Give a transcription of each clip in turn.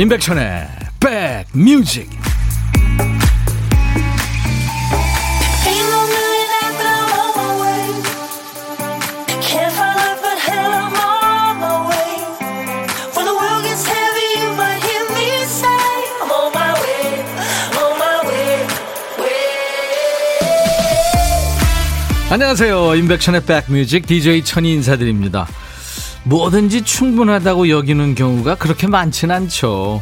임백천의 백뮤직 안녕하세요 임백천의 백뮤직 DJ 천이 인사드립니다 뭐든지 충분하다고 여기는 경우가 그렇게 많진 않죠.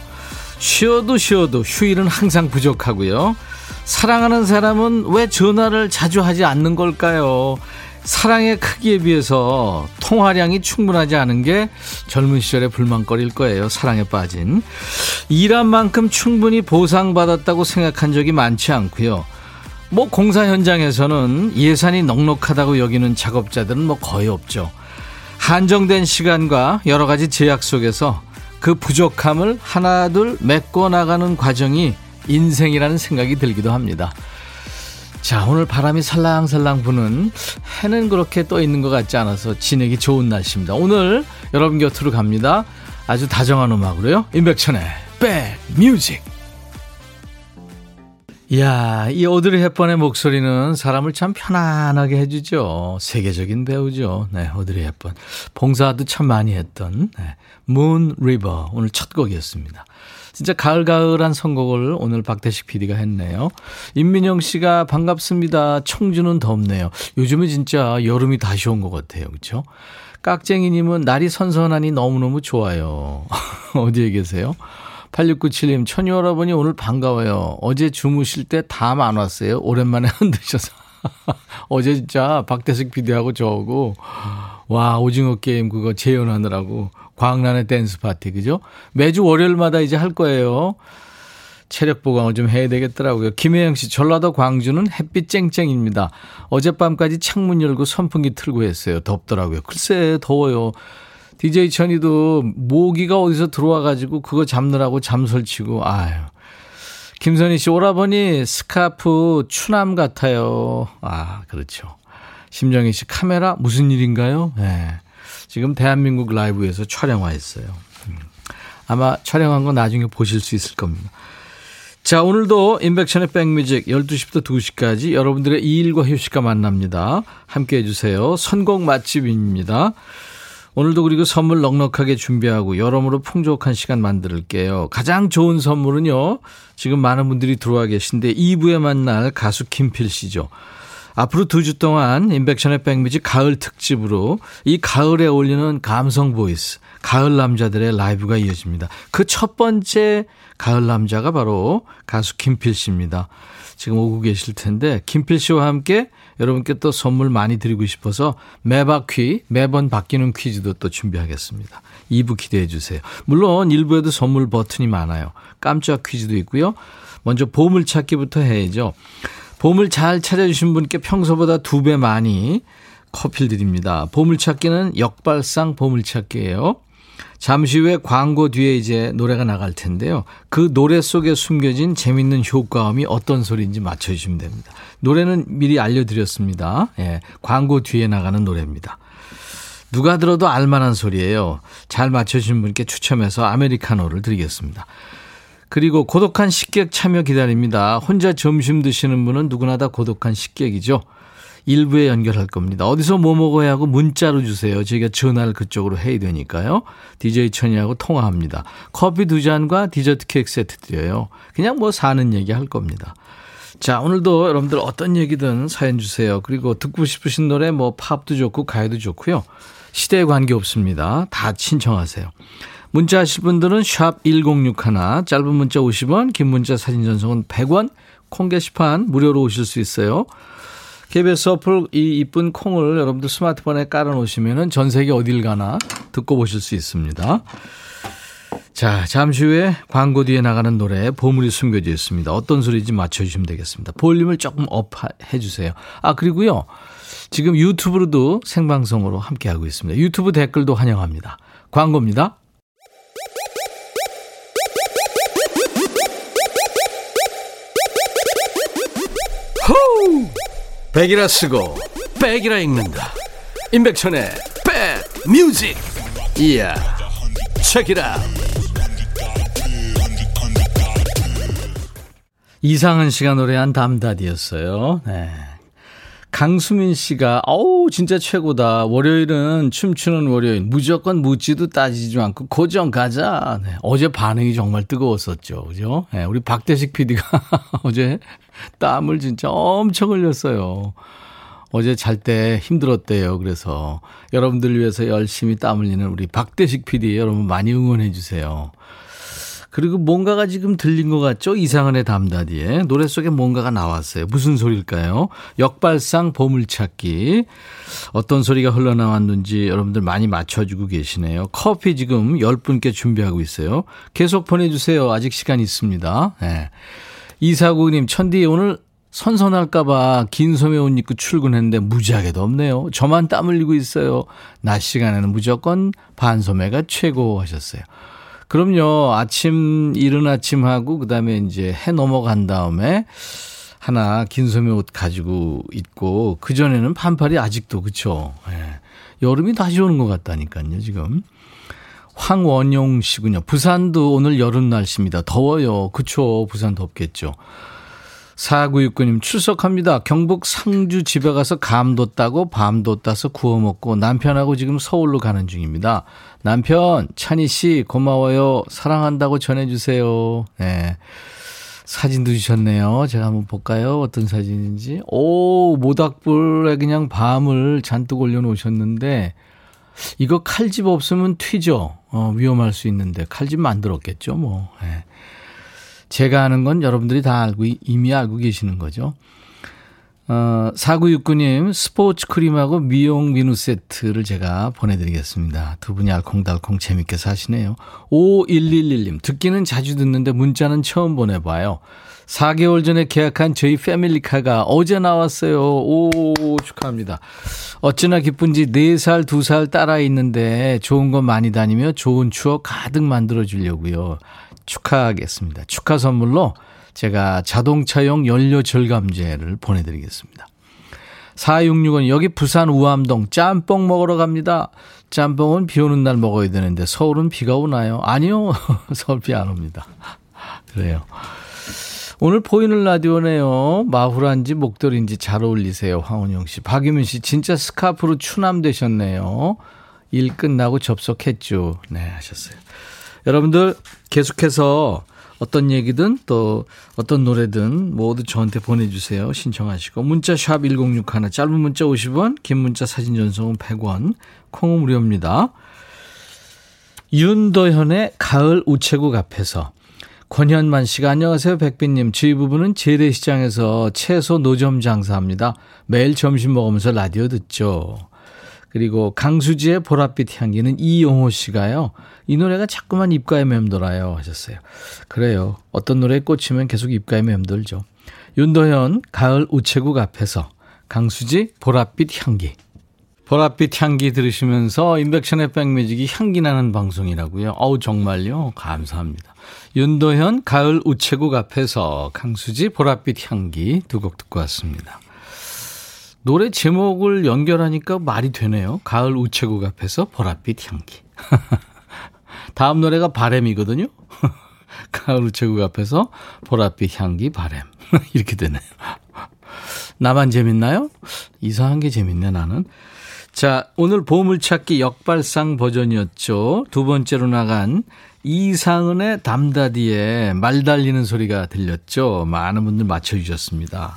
쉬어도 쉬어도 휴일은 항상 부족하고요. 사랑하는 사람은 왜 전화를 자주 하지 않는 걸까요? 사랑의 크기에 비해서 통화량이 충분하지 않은 게 젊은 시절의 불만거리일 거예요. 사랑에 빠진. 일한 만큼 충분히 보상받았다고 생각한 적이 많지 않고요. 뭐 공사 현장에서는 예산이 넉넉하다고 여기는 작업자들은 뭐 거의 없죠. 한정된 시간과 여러 가지 제약 속에서 그 부족함을 하나둘 메꿔 나가는 과정이 인생이라는 생각이 들기도 합니다. 자, 오늘 바람이 살랑살랑 부는 해는 그렇게 떠 있는 것 같지 않아서 지내기 좋은 날씨입니다. 오늘 여러분 곁으로 갑니다. 아주 다정한 음악으로요. 임백천의 백 뮤직. 이야, 이 오드리 헵번의 목소리는 사람을 참 편안하게 해주죠. 세계적인 배우죠. 네, 오드리 헵번. 봉사도 참 많이 했던, 네, 문 리버. 오늘 첫 곡이었습니다. 진짜 가을가을한 선곡을 오늘 박대식 PD가 했네요. 임민영 씨가 반갑습니다. 청주는 덥네요. 요즘은 진짜 여름이 다시 온 것 같아요. 그렇죠? 깍쟁이님은 날이 선선하니 너무너무 좋아요. 어디에 계세요? 8697님, 천유 여러분이 오늘 반가워요. 어제 주무실 때 담 안 왔어요. 오랜만에 흔드셔서. 어제 진짜 박대식 PD하고 저하고, 와, 오징어 게임 그거 재연하느라고. 광란의 댄스 파티, 그죠? 매주 월요일마다 이제 할 거예요. 체력 보강을 좀 해야 되겠더라고요. 김혜영 씨, 전라도 광주는 햇빛 쨍쨍입니다. 어젯밤까지 창문 열고 선풍기 틀고 했어요. 덥더라고요. 글쎄, 더워요. DJ 천이도 모기가 어디서 들어와가지고 그거 잡느라고 잠설치고, 아유. 김선희 씨, 오라버니 스카프 추남 같아요. 아, 그렇죠. 심정희 씨, 카메라 무슨 일인가요? 네. 지금 대한민국 라이브에서 촬영화 했어요. 음. 아마 촬영한 거 나중에 보실 수 있을 겁니다. 자, 오늘도 인백션의 백뮤직 12시부터 2시까지 여러분들의 일과 휴식과 만납니다. 함께 해주세요. 선곡 맛집입니다. 오늘도 그리고 선물 넉넉하게 준비하고 여러모로 풍족한 시간 만들게요. 가장 좋은 선물은요. 지금 많은 분들이 들어와 계신데 2부에 만날 가수 김필 씨죠. 앞으로 두 주 동안 임백천의 백뮤직 가을 특집으로 이 가을에 어울리는 감성 voice, 가을 남자들의 라이브가 이어집니다. 그 첫 번째 가을 남자가 바로 가수 김필 씨입니다. 지금 오고 계실 텐데 김필 씨와 함께 여러분께 또 선물 많이 드리고 싶어서 매바퀴, 매번 바뀌는 퀴즈도 또 준비하겠습니다. 2부 기대해 주세요. 물론 1부에도 선물 버튼이 많아요. 깜짝 퀴즈도 있고요. 먼저 보물찾기부터 해야죠. 보물 잘 찾아주신 분께 평소보다 두 배 많이 커피를 드립니다. 보물찾기는 역발상 보물찾기예요. 잠시 후에 광고 뒤에 이제 노래가 나갈 텐데요. 그 노래 속에 숨겨진 재밌는 효과음이 어떤 소리인지 맞춰주시면 됩니다. 노래는 미리 알려드렸습니다. 예, 광고 뒤에 나가는 노래입니다. 누가 들어도 알만한 소리예요. 잘 맞춰주신 분께 추첨해서 아메리카노를 드리겠습니다. 그리고 고독한 식객 참여 기다립니다. 혼자 점심 드시는 분은 누구나 다 고독한 식객이죠. 일부에 연결할 겁니다. 어디서 뭐 먹어야 하고 문자로 주세요. 저희가 전화를 그쪽으로 해야 되니까요. DJ 천이하고 통화합니다. 커피 두 잔과 디저트 케이크 세트 드려요. 그냥 뭐 사는 얘기 할 겁니다. 자, 오늘도 여러분들 어떤 얘기든 사연 주세요. 그리고 듣고 싶으신 노래 뭐 팝도 좋고 가요도 좋고요. 시대에 관계 없습니다. 다 신청하세요. 문자 하실 분들은 샵 1061, 짧은 문자 50원, 긴 문자 사진 전송은 100원, 콩 게시판 무료로 오실 수 있어요. KBS 어플 이 이쁜 콩을 여러분들 스마트폰에 깔아놓으시면 전 세계 어딜 가나 듣고 보실 수 있습니다. 자, 잠시 후에 광고 뒤에 나가는 노래에 보물이 숨겨져 있습니다. 어떤 소리인지 맞춰주시면 되겠습니다. 볼륨을 조금 up 해 주세요. 아, 그리고요. 지금 유튜브로도 생방송으로 함께하고 있습니다. 유튜브 댓글도 환영합니다. 광고입니다. 백이라 쓰고 백이라 읽는다. 임백천의 백 뮤직. 이야. 책이라. 이상은 씨가 노래한 담다디였어요. 네. 강수민 씨가 어우 진짜 최고다. 월요일은 춤추는 월요일. 무조건 묻지도 따지지 않고 고정 가자. 네. 어제 반응이 정말 뜨거웠었죠. 그죠? 네. 우리 박대식 PD가 어제 땀을 진짜 엄청 흘렸어요. 어제 잘 때 힘들었대요. 그래서 여러분들 위해서 열심히 땀 흘리는 우리 박대식 PD 여러분 많이 응원해 주세요. 그리고 뭔가가 지금 들린 것 같죠? 이상한의 담다디에 노래 속에 뭔가가 나왔어요. 무슨 소리일까요? 역발상 보물찾기. 어떤 소리가 흘러나왔는지 여러분들 많이 맞춰주고 계시네요. 커피 지금 10분께 준비하고 있어요. 계속 보내주세요. 아직 시간 있습니다. 네. 이사구님, 천디 오늘 선선할까봐 긴 소매 옷 입고 출근했는데 무지하게도 없네요. 저만 땀 흘리고 있어요. 낮 시간에는 무조건 반소매가 최고 하셨어요. 그럼요. 아침, 이른 아침하고, 그 다음에 이제 해 넘어간 다음에 하나 긴 소매 옷 가지고 있고, 그 전에는 반팔이 아직도, 그쵸. 예. 여름이 다시 오는 것 같다니까요, 지금. 황원용 씨군요. 부산도 오늘 여름 날씨입니다. 더워요. 그쵸. 부산 덥겠죠. 4969님 출석합니다. 경북 상주 집에 가서 감도 따고 밤도 따서 구워 먹고 남편하고 지금 서울로 가는 중입니다. 남편 찬희 씨 고마워요. 사랑한다고 전해 주세요. 네. 사진도 주셨네요. 제가 한번 볼까요? 어떤 사진인지. 오 모닥불에 그냥 밤을 잔뜩 올려 놓으셨는데 이거 칼집 없으면 튀죠. 어, 위험할 수 있는데 칼집 만들었겠죠. 뭐. 네. 제가 아는 건 여러분들이 다 알고, 이미 알고 계시는 거죠. 어, 4969님, 스포츠 크림하고 미용 비누 세트를 제가 보내드리겠습니다. 두 분이 알콩달콩 재밌게 사시네요. 5111님, 듣기는 자주 듣는데 문자는 처음 보내봐요. 4개월 전에 계약한 저희 패밀리카가 어제 나왔어요. 오, 축하합니다. 어찌나 기쁜지 4살, 2살 딸아 있는데 좋은 거 많이 다니며 좋은 추억 가득 만들어 주려고요. 축하하겠습니다. 축하 선물로 제가 자동차용 연료 절감제를 보내드리겠습니다. 4665원, 여기 부산 우암동 짬뽕 먹으러 갑니다. 짬뽕은 비 오는 날 먹어야 되는데 서울은 비가 오나요? 아니요. 서울 비 안 옵니다. 그래요. 오늘 보이는 라디오네요. 마후란지 목도리인지 잘 어울리세요. 황원영 씨. 박유민 씨, 진짜 스카프로 추남 되셨네요. 일 끝나고 접속했죠. 네, 하셨어요. 여러분들 계속해서 어떤 얘기든 또 어떤 노래든 모두 저한테 보내주세요. 신청하시고 문자 샵 1061, 짧은 문자 50원, 긴 문자 사진 전송은 100원, 콩은 무료입니다. 윤도현의 가을 우체국 앞에서 권현만 씨가 안녕하세요 백빈님 저희 부부는 재래시장에서 채소 노점 장사합니다. 매일 점심 먹으면서 라디오 듣죠. 그리고 강수지의 보랏빛 향기는 이용호 씨가요. 이 노래가 자꾸만 입가에 맴돌아요 하셨어요. 그래요. 어떤 노래에 꽂히면 계속 입가에 맴돌죠. 윤도현 가을 우체국 앞에서 강수지 보랏빛 향기. 보랏빛 향기 들으시면서 인백션의 백뮤직이 향기 나는 방송이라고요. 어우 정말요. 감사합니다. 윤도현 가을 우체국 앞에서 강수지 보랏빛 향기 두 곡 듣고 왔습니다. 노래 제목을 연결하니까 말이 되네요. 가을 우체국 앞에서 보랏빛 향기. 다음 노래가 바램이거든요. 가을 우체국 앞에서 보랏빛 향기 바램. 이렇게 되네요. 나만 재밌나요? 이상한 게 재밌네, 나는. 자, 오늘 보물찾기 역발상 버전이었죠. 두 번째로 나간 이상은의 담다디에 말 달리는 소리가 들렸죠. 많은 분들 맞춰주셨습니다.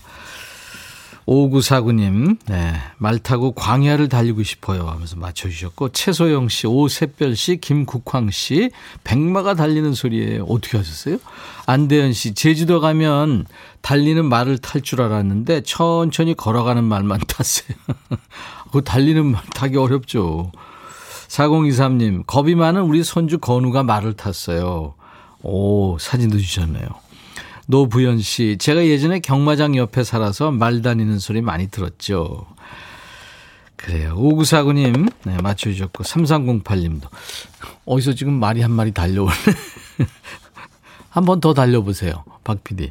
5949님, 네, 말 타고 광야를 달리고 싶어요 하면서 맞춰주셨고, 최소영 씨, 오세별 씨, 김국황 씨, 백마가 달리는 소리예요. 어떻게 하셨어요? 안대현 씨, 제주도 가면 달리는 말을 탈 줄 알았는데, 천천히 걸어가는 말만 탔어요. 그 달리는 말 타기 어렵죠. 4023님, 겁이 많은 우리 손주 건우가 말을 탔어요. 오, 사진도 주셨네요. 노부연 씨, 제가 예전에 경마장 옆에 살아서 말 다니는 소리 많이 들었죠. 그래요. 5949님, 네, 맞춰주셨고, 3308님도. 어디서 지금 말이 한 마리 달려오네. 한 번 더 달려보세요. 박 PD.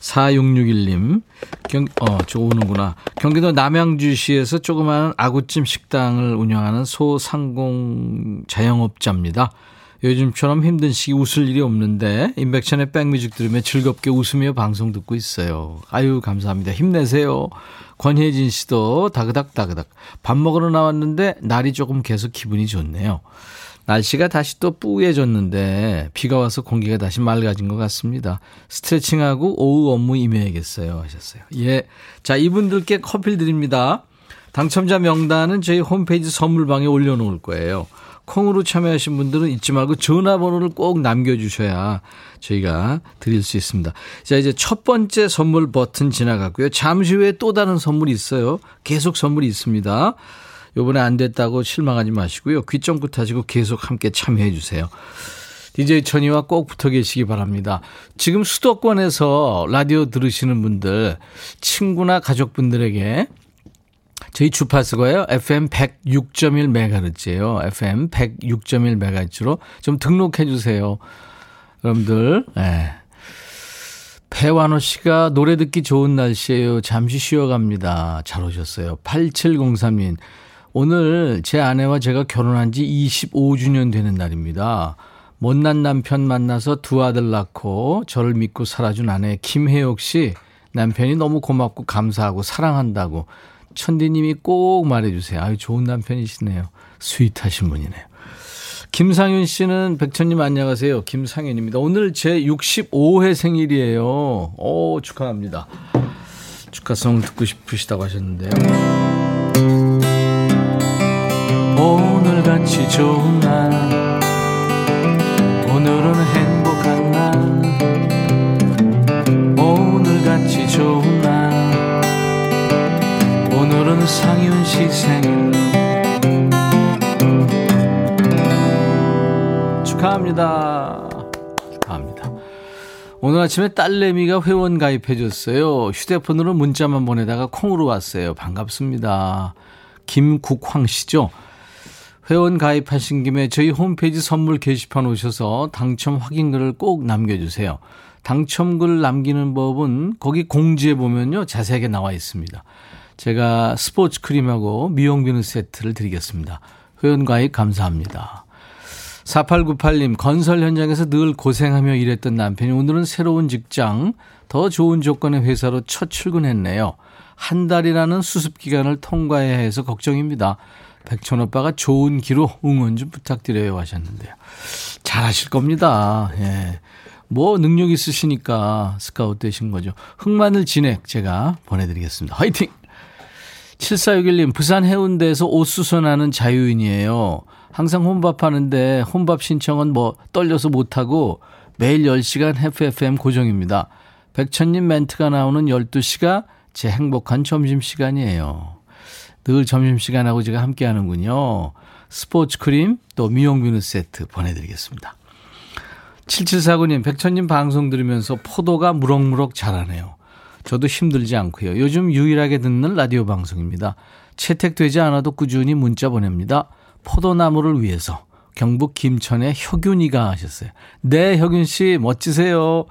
4661님, 경, 어, 저 오는구나. 경기도 남양주시에서 조그마한 아구찜 식당을 운영하는 소상공 자영업자입니다. 요즘처럼 힘든 시기 웃을 일이 없는데, 인백션의 백뮤직 들으며 즐겁게 웃으며 방송 듣고 있어요. 아유, 감사합니다. 힘내세요. 권혜진 씨도 다그닥 다그닥. 밥 먹으러 나왔는데, 날이 조금 계속 기분이 좋네요. 날씨가 다시 또 뿌얘졌는데 비가 와서 공기가 다시 맑아진 것 같습니다. 스트레칭하고 오후 업무 임해야겠어요 하셨어요. 예. 자, 이분들께 커피 드립니다. 당첨자 명단은 저희 홈페이지 선물방에 올려놓을 거예요. 콩으로 참여하신 분들은 잊지 말고 전화번호를 꼭 남겨주셔야 저희가 드릴 수 있습니다. 자, 이제 첫 번째 선물 버튼 지나갔고요. 잠시 후에 또 다른 선물이 있어요. 계속 선물이 있습니다. 요번에 안 됐다고 실망하지 마시고요. 귀 쫑긋 하시고 계속 함께 참여해 주세요. DJ 천이와 꼭 붙어 계시기 바랍니다. 지금 수도권에서 라디오 들으시는 분들, 친구나 가족분들에게 저희 주파수가요, FM 106.1MHz예요. FM 106.1MHz로 좀 등록해 주세요. 여러분들, 예. 배완호 씨가 노래 듣기 좋은 날씨에요. 잠시 쉬어갑니다. 잘 오셨어요. 8703님. 오늘 제 아내와 제가 결혼한 지 25주년 되는 날입니다. 못난 남편 만나서 두 아들 낳고 저를 믿고 살아준 아내 김혜옥 씨 남편이 너무 고맙고 감사하고 사랑한다고 천디님이 꼭 말해주세요. 아유 좋은 남편이시네요. 스윗하신 분이네요. 김상윤 씨는 백천님 안녕하세요. 김상윤입니다. 오늘 제 65회 생일이에요. 오 축하합니다. 축하송 듣고 싶으시다고 하셨는데요. 오늘같이 좋은 날 오늘은 상윤 시 생일. 축하합니다. 축하합니다. 오늘 아침에 딸내미가 회원 가입해줬어요. 휴대폰으로 문자만 보내다가 콩으로 왔어요. 반갑습니다. 김국황 씨죠? 회원 가입하신 김에 저희 홈페이지 선물 게시판 오셔서 당첨 확인글을 꼭 남겨주세요. 당첨글 남기는 법은 거기 공지에 보면요. 자세하게 나와 있습니다. 제가 스포츠 크림하고 미용 비누 세트를 드리겠습니다. 회원 가입 감사합니다. 4898님, 건설 현장에서 늘 고생하며 일했던 남편이 오늘은 새로운 직장, 더 좋은 조건의 회사로 첫 출근했네요. 한 달이라는 수습 기간을 통과해야 해서 걱정입니다. 백천 오빠가 좋은 기로 응원 좀 부탁드려요 하셨는데요. 잘하실 겁니다. 예. 뭐 능력 있으시니까 스카우트 되신 거죠. 흑마늘 진액 제가 보내드리겠습니다. 화이팅! 7461님, 부산 해운대에서 옷 수선하는 자유인이에요. 항상 혼밥 하는데 혼밥 신청은 뭐 떨려서 못하고 매일 10시간 FFM 고정입니다. 백천님 멘트가 나오는 12시가 제 행복한 점심시간이에요. 늘 점심시간하고 제가 함께 하는군요. 스포츠 크림 또 미용 비누 세트 보내드리겠습니다. 7749님, 백천님 방송 들으면서 포도가 무럭무럭 자라네요. 저도 힘들지 않고요. 요즘 유일하게 듣는 라디오 방송입니다. 채택되지 않아도 꾸준히 문자 보냅니다. 포도나무를 위해서 경북 김천의 혁윤이가 하셨어요. 네, 혁윤 씨 멋지세요.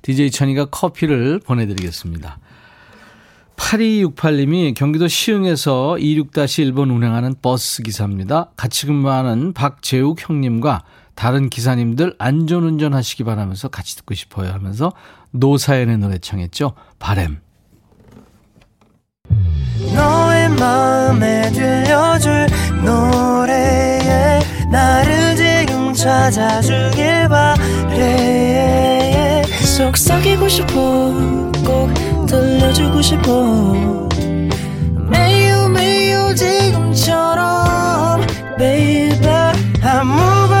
DJ 천이가 커피를 보내드리겠습니다. 8268님이 경기도 시흥에서 26-1번 운행하는 버스 기사입니다. 같이 근무하는 박재욱 형님과 다른 기사님들 안전운전 하시기 바라면서 같이 듣고 싶어요 하면서 노사연의 노래 청했죠. 바램. 너의 마음에 들려줄 노래에 나를 지금 찾아주길 바래 속삭이고 싶어 꼭 들려주고 싶어 매우 매우 지금처럼 baby 아무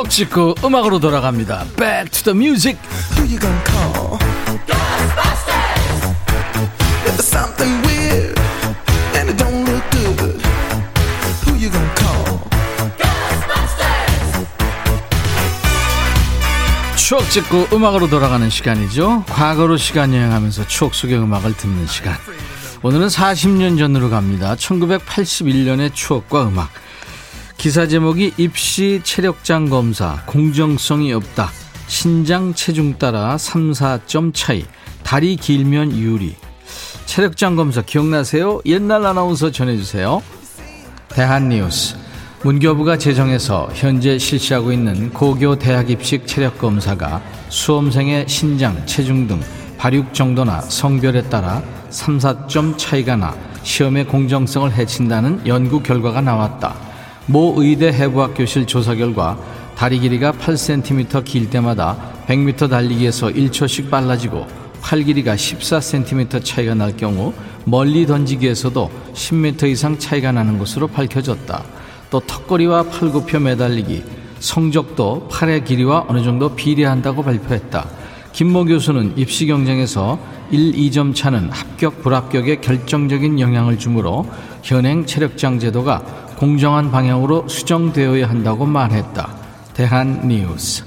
추억 찍고 음악으로 돌아갑니다. Back to the music. 추억 찍고 음악으로 돌아가는 시간이죠. 과거로 시간 여행하면서 추억 속의 음악을 듣는 시간. 오늘은 40년 전으로 갑니다. 1981년의 추억과 음악. 기사 제목이 입시 체력장 검사 공정성이 없다. 신장 체중 따라 3, 4점 차이. 다리 길면 유리. 체력장 검사 기억나세요? 옛날 아나운서 전해주세요. 대한뉴스. 문교부가 제정해서 현재 실시하고 있는 고교 대학 입식 체력 검사가 수험생의 신장, 체중 등 발육 정도나 성별에 따라 3, 4점 차이가 나 시험의 공정성을 해친다는 연구 결과가 나왔다. 모 의대 해부학교실 조사 결과 다리 길이가 8cm 길 때마다 100m 달리기에서 1초씩 빨라지고 팔 길이가 14cm 차이가 날 경우 멀리 던지기에서도 10m 이상 차이가 나는 것으로 밝혀졌다. 또 턱걸이와 팔굽혀 매달리기, 성적도 팔의 길이와 어느 정도 비례한다고 발표했다. 김모 교수는 입시 경쟁에서 1, 2점 차는 합격, 불합격에 결정적인 영향을 주므로 현행 체력장 제도가 공정한 방향으로 수정되어야 한다고 말했다. 대한 뉴스.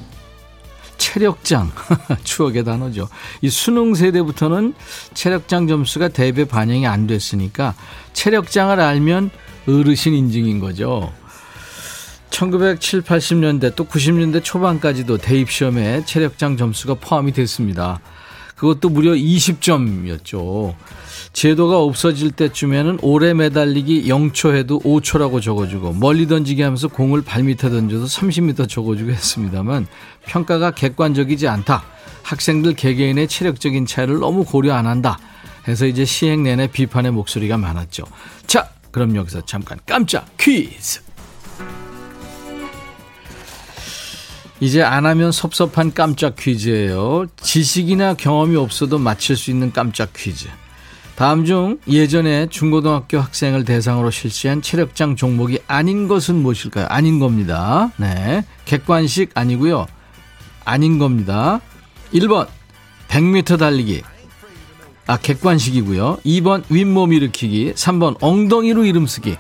체력장 추억의 단어죠. 이 수능 세대부터는 체력장 점수가 대배 반영이 안 됐으니까 체력장을 알면 어르신 인증인 거죠. 1970, 80년대 또 90년대 초반까지도 대입시험에 체력장 점수가 포함이 됐습니다. 그것도 무려 20점이었죠. 제도가 없어질 때쯤에는 오래 매달리기 0초 해도 5초라고 적어주고 멀리 던지기 하면서 공을 발밑에 던져서 30m 적어주고 했습니다만 평가가 객관적이지 않다. 학생들 개개인의 체력적인 차이를 너무 고려 안 한다. 해서 이제 시행 내내 비판의 목소리가 많았죠. 자, 그럼 여기서 잠깐 깜짝 퀴즈. 이제 안 하면 섭섭한 깜짝 퀴즈예요. 지식이나 경험이 없어도 맞힐 수 있는 깜짝 퀴즈. 다음 중 예전에 중고등학교 학생을 대상으로 실시한 체력장 종목이 아닌 것은 무엇일까요? 아닌 겁니다. 네. 객관식 아니고요. 아닌 겁니다. 1번 100m 달리기. 아, 객관식이고요. 2번 윗몸 일으키기, 3번 엉덩이로 이름 쓰기.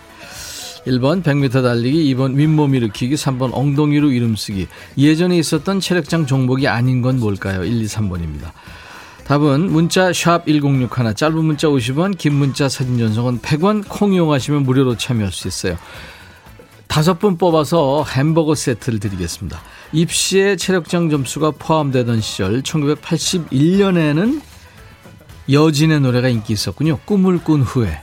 1번 100m 달리기, 2번 윗몸 일으키기, 3번 엉덩이로 이름 쓰기. 예전에 있었던 체력장 종목이 아닌 건 뭘까요? 1, 2, 3번입니다. 답은 문자 1061, 짧은 문자 50원, 긴 문자 사진 전송은 100원, 콩 이용하시면 무료로 참여할 수 있어요. 다섯 분 뽑아서 햄버거 세트를 드리겠습니다. 입시에 체력장 점수가 포함되던 시절 1981년에는 여진의 노래가 인기 있었군요. 꿈을 꾼 후에.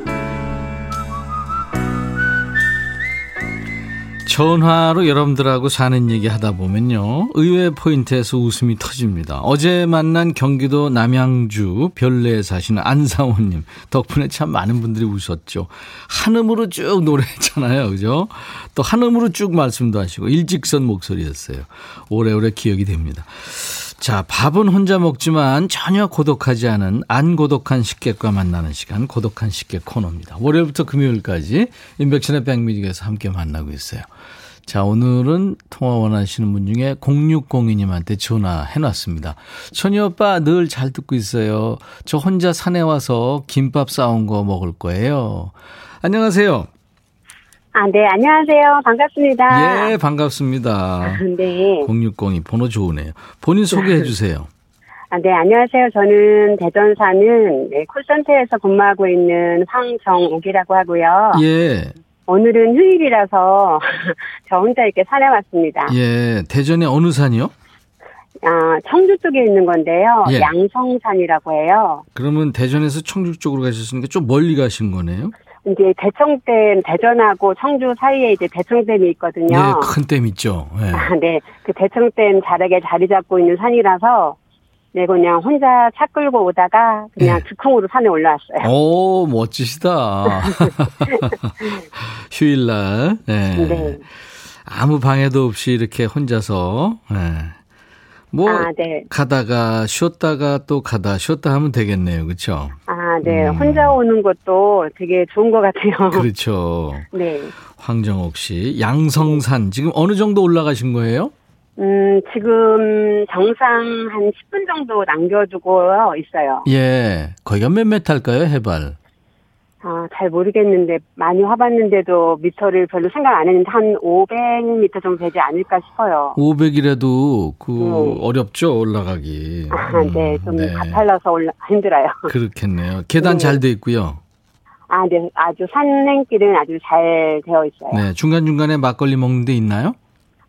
전화로 여러분들하고 사는 얘기 하다 보면요. 의외 포인트에서 웃음이 터집니다. 어제 만난 경기도 남양주 별내에 사시는 안상호님. 덕분에 참 많은 분들이 웃었죠. 한음으로 쭉 노래했잖아요. 그죠? 또 한음으로 쭉 말씀도 하시고 일직선 목소리였어요. 오래오래 기억이 됩니다. 자, 밥은 혼자 먹지만 전혀 고독하지 않은 안 고독한 식객과 만나는 시간, 고독한 식객 코너입니다. 월요일부터 금요일까지 인백션의 백뮤직에서 함께 만나고 있어요. 자, 오늘은 통화 원하시는 분 중에 0602님한테 전화해 놨습니다. 천희 오빠 늘 잘 듣고 있어요. 저 혼자 산에 와서 김밥 싸온 거 먹을 거예요. 안녕하세요. 아, 네, 안녕하세요. 반갑습니다. 예, 반갑습니다. 아, 네. 0602 번호 좋으네요. 본인 소개해 주세요. 아, 네, 안녕하세요. 저는 대전 사는 네, 콜센터에서 근무하고 있는 황정옥이라고 하고요. 예. 오늘은 휴일이라서 저 혼자 이렇게 산에 왔습니다. 예, 대전의 어느 산이요? 아, 청주 쪽에 있는 건데요. 예. 양성산이라고 해요. 그러면 대전에서 청주 쪽으로 가셨으니까 좀 멀리 가신 거네요? 이제 대청댐 대전하고 청주 사이에 이제 대청댐이 있거든요. 네, 큰 댐 있죠. 네. 아, 네. 그 대청댐 자락에 자리 잡고 있는 산이라서 네, 그냥 혼자 차 끌고 오다가 그냥 네. 즉흥으로 산에 올라왔어요. 오, 멋지시다. 휴일날. 네. 네. 아무 방해도 없이 이렇게 혼자서, 네. 뭐, 아, 네. 가다가 쉬었다가 또 가다 쉬었다 하면 되겠네요. 그렇죠? 아, 네. 음. 혼자 오는 것도 되게 좋은 것 같아요. 그렇죠. 네. 황정옥 씨. 양성산. 지금 어느 정도 올라가신 거예요? 음, 지금 정상 한 10분 정도 남겨두고 있어요. 예. 거기가 몇 메탈까요? 해발. 아, 잘 모르겠는데 많이 와봤는데도 미터를 별로 생각 안 했는데 한 500m 정도 되지 않을까 싶어요. 500이라도 그 음. 어렵죠. 올라가기. 아, 네. 좀 네. 가팔라서 올라 힘들어요. 그렇겠네요. 계단 네. 잘돼 있고요. 아, 네. 아주 산행길은 아주 잘 되어 있어요. 네. 중간 중간에 막걸리 먹는 데 있나요?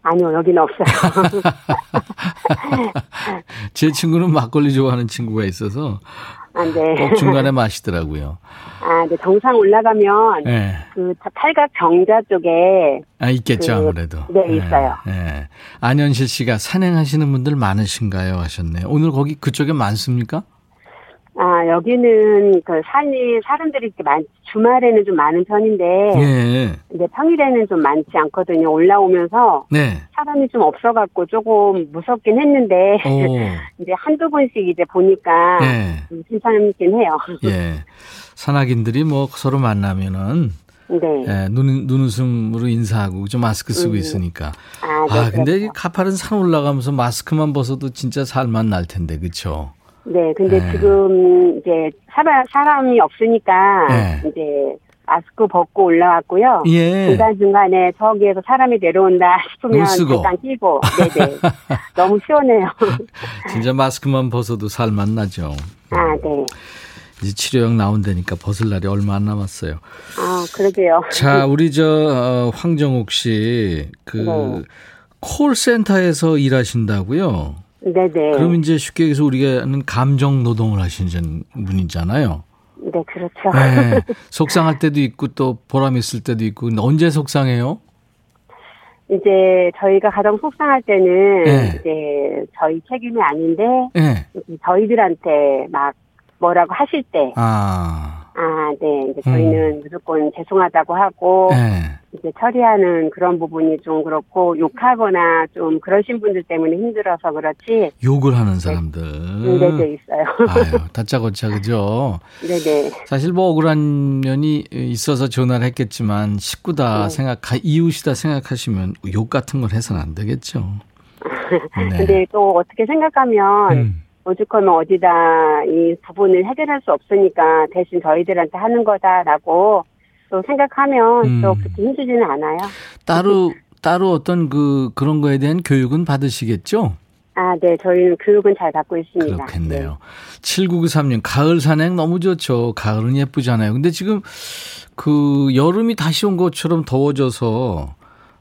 아니요, 여기는 없어요. 제 친구는 막걸리 좋아하는 친구가 있어서 아, 네. 꼭 중간에 마시더라고요. 아, 네. 정상 올라가면 네. 그 팔각 정자 쪽에 아, 있겠죠, 그, 아무래도. 네, 있어요. 네. 안현실 씨가 산행하시는 분들 많으신가요? 하셨네요. 오늘 거기 그쪽에 많습니까? 아, 여기는 그 산이 사람들이 이렇게 많, 주말에는 좀 많은 편인데, 예. 이제 평일에는 좀 많지 않거든요. 올라오면서 네. 사람이 좀 없어갖고 조금 무섭긴 했는데, 오. 이제 한두 번씩 이제 보니까 예. 좀 괜찮긴 해요. 예. 산악인들이 뭐 서로 만나면은 네. 예, 눈, 눈웃음으로 인사하고 좀 마스크 쓰고 음. 있으니까. 아, 네. 아, 근데 이 그렇죠. 가파른 산 올라가면서 마스크만 벗어도 진짜 살만 날 텐데, 그쵸? 네, 근데 네. 지금 이제 사람, 사람이 없으니까 네. 이제 마스크 벗고 올라왔고요. 예. 중간 중간에 저기에서 사람이 내려온다 싶으면. 잠깐 끼고, 네네. 너무 시원해요. 진짜 마스크만 벗어도 살만 나죠. 아, 네. 이제 치료약 나온다니까 벗을 날이 얼마 안 남았어요. 아, 그러게요. 자, 우리 저 어, 황정옥 씨, 그 네. 콜센터에서 일하신다고요? 네네. 그럼 이제 쉽게 얘기해서 우리가 하는 감정 노동을 하시는 분이잖아요. 네, 그렇죠. 네. 속상할 때도 있고 또 보람 있을 때도 있고 언제 속상해요? 이제 저희가 가장 속상할 때는 네. 이제 저희 책임이 아닌데 예. 저희들한테 막 뭐라고 하실 때, 아. 아, 네, 이제 저희는 무조건 죄송하다고 하고 예. 이제 처리하는 그런 부분이 좀 그렇고 욕하거나 좀 그러신 분들 때문에 힘들어서 그렇지. 욕을 하는 사람들. 음, 네네 있어요. 아유, 다짜고짜 그죠? 네네. 사실 뭐 억울한 면이 있어서 전화를 했겠지만 식구다 네. 생각, 이웃이다 생각하시면 욕 같은 걸 해서는 안 되겠죠. 네. 근데 또 어떻게 생각하면 음. 오죽하면 어디다 이 부분을 해결할 수 없으니까 대신 저희들한테 하는 거다라고 또 생각하면 음. 또 그렇게 힘들지는 않아요. 따로 따로 어떤 그 그런 거에 대한 교육은 받으시겠죠? 아, 네, 저희는 교육은 잘 받고 있습니다. 그렇겠네요. 7993님, 가을 산행 너무 좋죠. 가을은 예쁘잖아요. 근데 지금 그 여름이 다시 온 것처럼 더워져서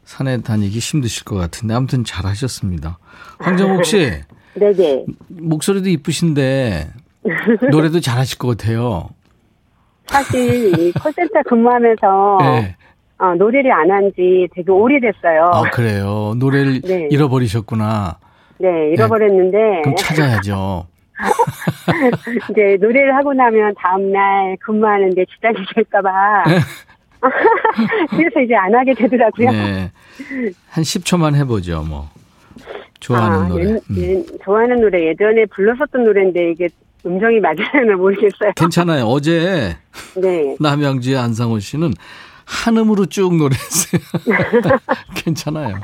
산에 다니기 힘드실 것 같은데 아무튼 잘 하셨습니다. 황정욱 씨, 네, 네. 목소리도 이쁘신데 노래도 잘하실 것 같아요. 사실 이 콜센터 근무하면서 네. 어, 노래를 안 한 지 되게 오래됐어요. 아, 그래요. 노래를 네. 잃어버리셨구나. 네, 잃어버렸는데 그럼 찾아야죠. 이제 노래를 하고 나면 다음 날 근무하는데 지장이 될까봐 그래서 이제 안 하게 되더라고요. 네. 한 10초만 해보죠, 뭐. 좋아하는 아, 노래. 예, 음. 예, 좋아하는 노래 예전에 불렀었던 노래인데 이게 음정이 맞으려나 모르겠어요. 괜찮아요. 어제 네. 남양주의 안상호 씨는 한음으로 쭉 노래했어요. 괜찮아요.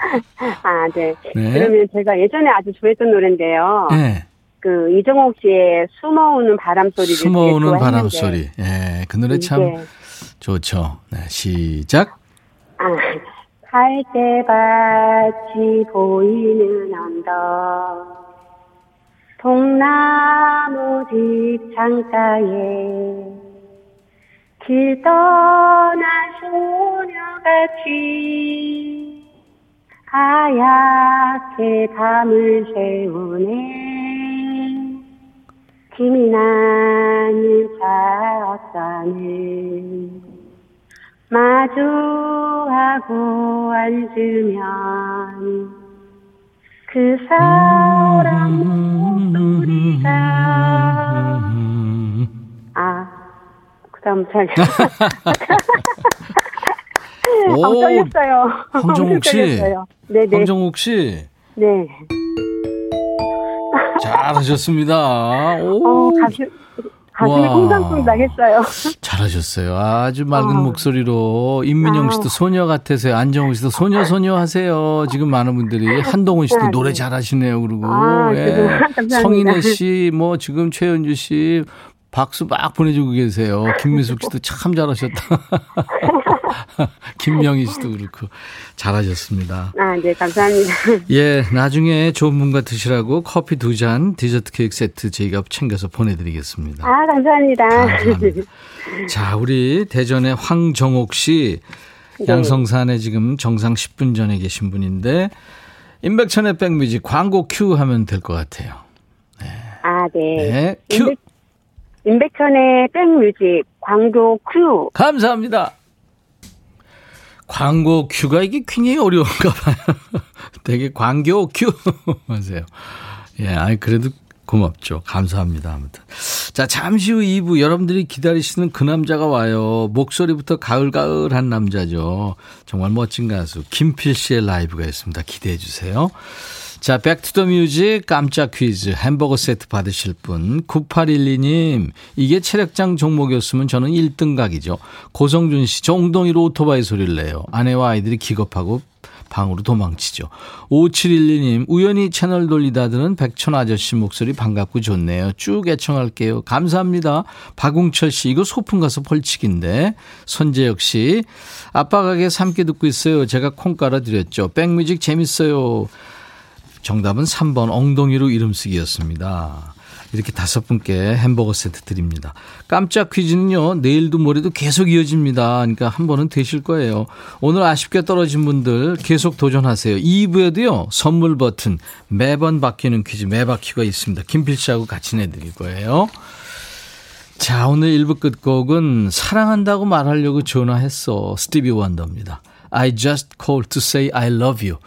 아, 네. 네. 그러면 제가 예전에 아주 좋아했던 노래인데요. 네. 그 이정옥 씨의 숨어오는 바람 소리를 숨어오는 바람 소리. 예, 그 노래 참 이게, 좋죠. 네, 시작. 아, 갈대밭이 보이는 언덕. 동나무 집 창가에 길 떠난 소녀같이 하얗게 밤을 새우네. 김이 나는 작산을 마주하고 앉으면 그 사람 목소리가 아 그다음 잘 오, 아, 떨렸어요. 황정욱 씨. 네네. 황정욱 씨. 네. 잘하셨습니다. 오. 어, 가슴, 가슴이 콩당콩당 했어요. 잘하셨어요. 아주 맑은 어. 목소리로 임민영 씨도 아. 소녀 같아서요. 안정우 씨도 소녀 소녀 하세요. 지금 많은 분들이 한동훈 씨도 네. 노래 잘하시네요. 그리고 아, 예. 성인혜 씨, 뭐 지금 최현주 씨 박수 막 보내주고 계세요. 김미숙 씨도 참 잘하셨다. 김명희 씨도 그렇고 잘하셨습니다. 아, 네, 감사합니다. 예, 나중에 좋은 분과 드시라고 커피 두 잔, 디저트 케이크 세트 저희가 챙겨서 보내드리겠습니다. 아, 감사합니다. 감사합니다. 자, 우리 대전의 황정옥 씨, 네. 양성산에 지금 정상 10분 전에 계신 분인데 임백천의 백뮤직 광고 큐 하면 될 것 같아요. 네. 아, 네. 네, 큐. 임백, 임백천의 백뮤직 광고 큐. 감사합니다. 광고 큐가 이게 굉장히 어려운가 봐요. 되게 광교 큐. 맞아요. 예, 아니, 그래도 고맙죠. 감사합니다. 아무튼. 자, 잠시 후 2부 여러분들이 기다리시는 그 남자가 와요. 목소리부터 가을가을한 남자죠. 정말 멋진 가수 김필 씨의 라이브가 있습니다. 기대해 주세요. 자, Back to the Music 깜짝 퀴즈 햄버거 세트 받으실 분 9812님 이게 체력장 종목이었으면 저는 1등 각이죠. 고성준 씨 정동이로 오토바이 소리를 내요. 아내와 아이들이 기겁하고 방으로 도망치죠. 5712님, 우연히 채널 돌리다 드는 백천 아저씨 목소리 반갑고 좋네요. 쭉 애청할게요. 감사합니다. 박웅철 씨, 이거 소풍 가서 벌칙인데. 손재혁 씨, 아빠 가게 삼게 듣고 있어요. 제가 콩 깔아드렸죠. 백뮤직 재밌어요. 정답은 3번 엉덩이로 이름 쓰기였습니다. 이렇게 다섯 분께 햄버거 세트 드립니다. 깜짝 퀴즈는요, 내일도 모레도 계속 이어집니다. 그러니까 한 번은 되실 거예요. 오늘 아쉽게 떨어진 분들 계속 도전하세요. 2부에도요, 선물 버튼 매번 바뀌는 퀴즈 매바퀴가 있습니다. 김필 씨하고 같이 내드릴 거예요. 자, 오늘 1부 끝곡은 사랑한다고 말하려고 전화했어. 스티비 원더입니다. I just called to say I love you.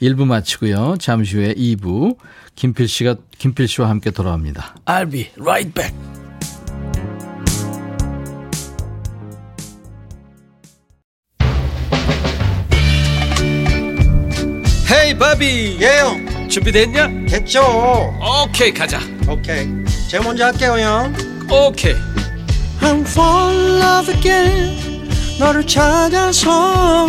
1부 마치고요. 잠시 후에 2부 김필 씨가 김필 씨와 함께 돌아옵니다. I'll be right back. 헤이 바비. 예영. 준비됐냐? 됐죠. 오케이 가자. 오케이. 제가 먼저 할게요 형. 오케이. I'm fall in love again. 너를 찾아서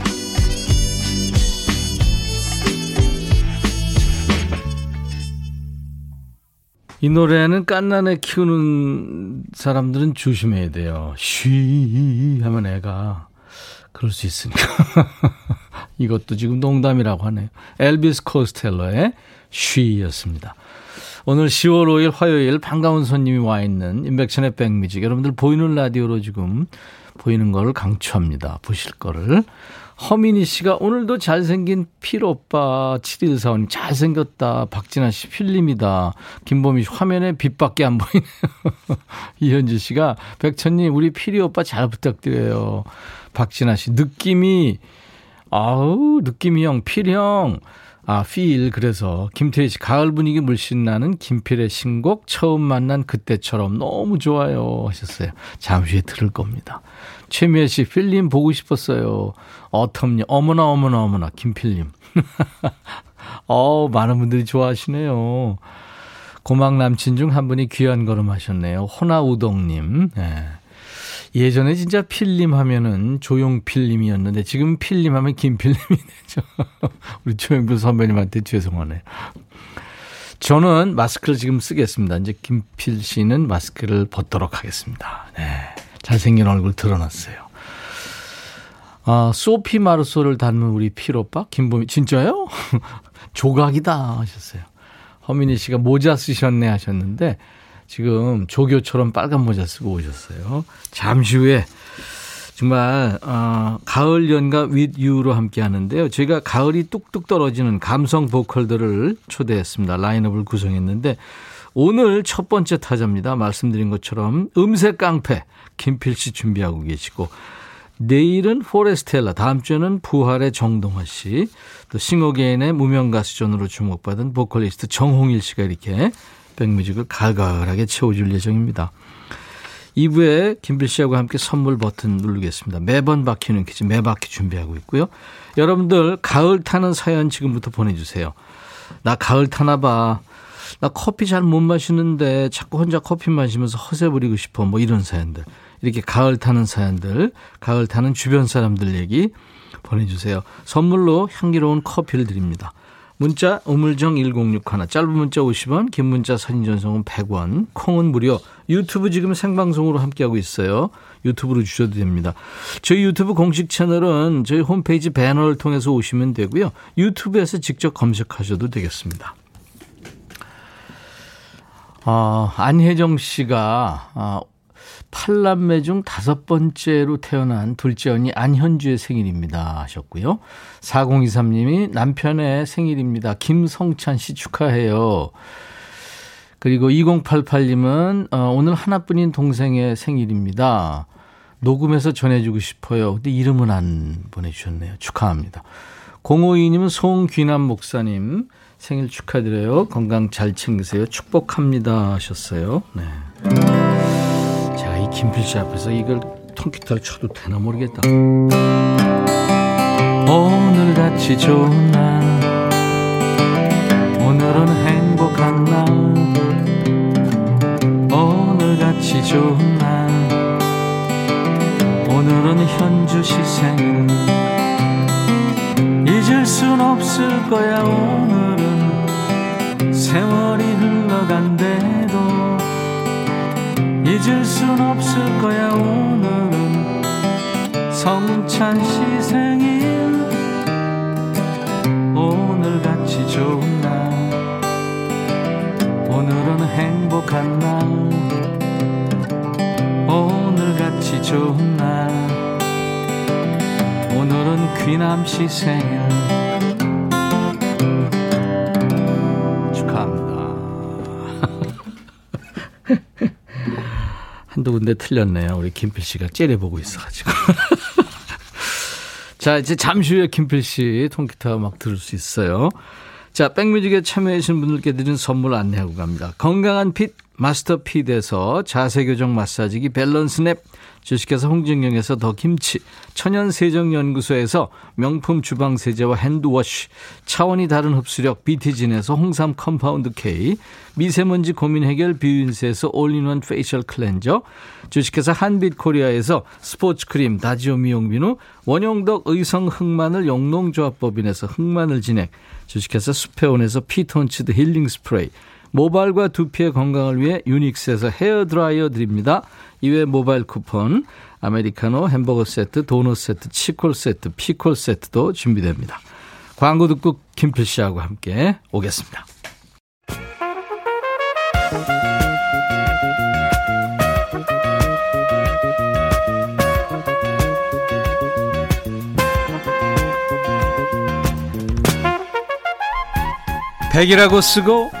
이 노래는 깐난애 키우는 사람들은 조심해야 돼요. 쉬 하면 애가 그럴 수 있으니까. 이것도 지금 농담이라고 하네요. 엘비스 코스텔러의 쉬였습니다. 오늘 10월 5일 화요일 반가운 손님이 와 있는 인백션의 백뮤직. 여러분들 보이는 라디오로 지금 보이는 거를 강추합니다. 보실 거를. 허민희 씨가 오늘도 잘생긴 필 오빠 7145님 잘생겼다. 박진아 씨 필름이다. 김보미 씨 화면에 빛밖에 안 보이네요. 이현주 씨가 백천님 우리 필이 오빠 잘 부탁드려요. 박진아 씨 느낌이 아우 느낌이 형 필이 형. 아, 필. 그래서 김태희 씨 가을 분위기 물씬 나는 김필의 신곡 처음 만난 그때처럼 너무 좋아요 하셨어요. 잠시 들을 겁니다. 최미애 씨, 필님 보고 싶었어요. 어텀니, 어머나, 어머나, 어머나, 김필님. 어 많은 분들이 좋아하시네요. 고막 남친 중 한 분이 귀한 걸음 하셨네요. 호나우동님. 네. 예전에 진짜 필님 하면은 조용필님이었는데 지금 필님 하면 김필님이 되죠. 우리 조용필 선배님한테 죄송하네요. 저는 마스크를 지금 쓰겠습니다. 이제 김필 씨는 마스크를 벗도록 하겠습니다. 네. 잘생긴 얼굴 드러났어요. 아, 소피 마르소를 닮은 우리 필오빠? 김보미, 진짜요? 조각이다 하셨어요. 허민희 씨가 모자 쓰셨네 하셨는데 지금 조교처럼 빨간 모자 쓰고 오셨어요. 잠시 후에 정말 어, 가을 연가 you로 함께 하는데요. 저희가 가을이 뚝뚝 떨어지는 감성 보컬들을 초대했습니다. 라인업을 구성했는데 오늘 첫 번째 타자입니다. 말씀드린 것처럼 음색 깡패 김필 씨 준비하고 계시고 내일은 포레스텔라, 다음 주에는 부활의 정동화 씨, 또 싱어게인의 무명 가수전으로 주목받은 보컬리스트 정홍일 씨가 이렇게 백뮤직을 갈갈하게 채워줄 예정입니다. 2부에 김필 씨하고 함께 선물 버튼 누르겠습니다. 매번 바뀌는 퀴즈 매바퀴 준비하고 있고요. 여러분들 가을 타는 사연 지금부터 보내주세요. 나 가을 타나 봐. 나 커피 잘 못 마시는데 자꾸 혼자 커피 마시면서 허세 부리고 싶어. 뭐 이런 사연들. 이렇게 가을 타는 사연들, 가을 타는 주변 사람들 얘기 보내주세요. 선물로 향기로운 커피를 드립니다. 문자 우물정 1061 짧은 문자 50원 긴 문자 사진 전송은 100원 콩은 무료. 유튜브 지금 생방송으로 함께하고 있어요. 유튜브로 주셔도 됩니다. 저희 유튜브 공식 채널은 저희 홈페이지 배너를 통해서 오시면 되고요. 유튜브에서 직접 검색하셔도 되겠습니다. 어, 안혜정 씨가 어, 팔남매 중 다섯 번째로 태어난 둘째 언니 안현주의 생일입니다 하셨고요. 4023님이 남편의 생일입니다. 김성찬 씨 축하해요. 그리고 2088님은 어, 오늘 하나뿐인 동생의 생일입니다. 녹음해서 전해주고 싶어요. 근데 이름은 안 보내주셨네요. 축하합니다. 052님은 송귀남 목사님 생일 축하드려요. 건강 잘 챙기세요. 축복합니다 하셨어요. 네. 김필 씨 앞에서 이걸 통기타를 쳐도 되나 모르겠다. 오늘 같이 좋은 날. 오늘은 행복한 날. 오늘 같이 좋은 날. 오늘은 현주 시 생일 잊을 순 없을 거야 오늘은. 세월이 흘러간대도 잊을 순 없을 거야 오늘은. 성찬 씨 생일. 오늘같이 좋은 날. 오늘은 행복한 날. 오늘같이 좋은 날. 오늘은 귀남 씨 생일 한두 군데 틀렸네요. 우리 김필 씨가 째려보고 있어가지고. 자, 이제 잠시 후에 김필 씨 통기타 막 들을 수 있어요. 자, 백뮤직에 참여해주신 분들께 드린 선물 안내하고 갑니다. 건강한 핏 마스터 핏에서 자세교정 마사지기 밸런스 냅. 주식회사 홍진경에서 더 김치, 천연세정연구소에서 명품 주방세제와 hand wash, 차원이 다른 흡수력 비티진에서 홍삼 compound K, 미세먼지 고민 해결 뷰인스에서 all-in-one facial cleanser, 주식회사 한빛코리아에서 스포츠크림 다지오 미용비누, 원형덕 의성 흑마늘 영농조합법인에서 흑마늘 진액, 주식회사 수페온에서 피톤치드 힐링 스프레이, 모발과 두피의 건강을 위해 유닉스에서 헤어드라이어 드립니다. 이외 모바일 쿠폰, 아메리카노 햄버거 세트, 도넛 세트, 치콜 세트, 피콜 세트도 준비됩니다. 광고 듣고 김필 씨하고 함께 오겠습니다. 백이라고 쓰고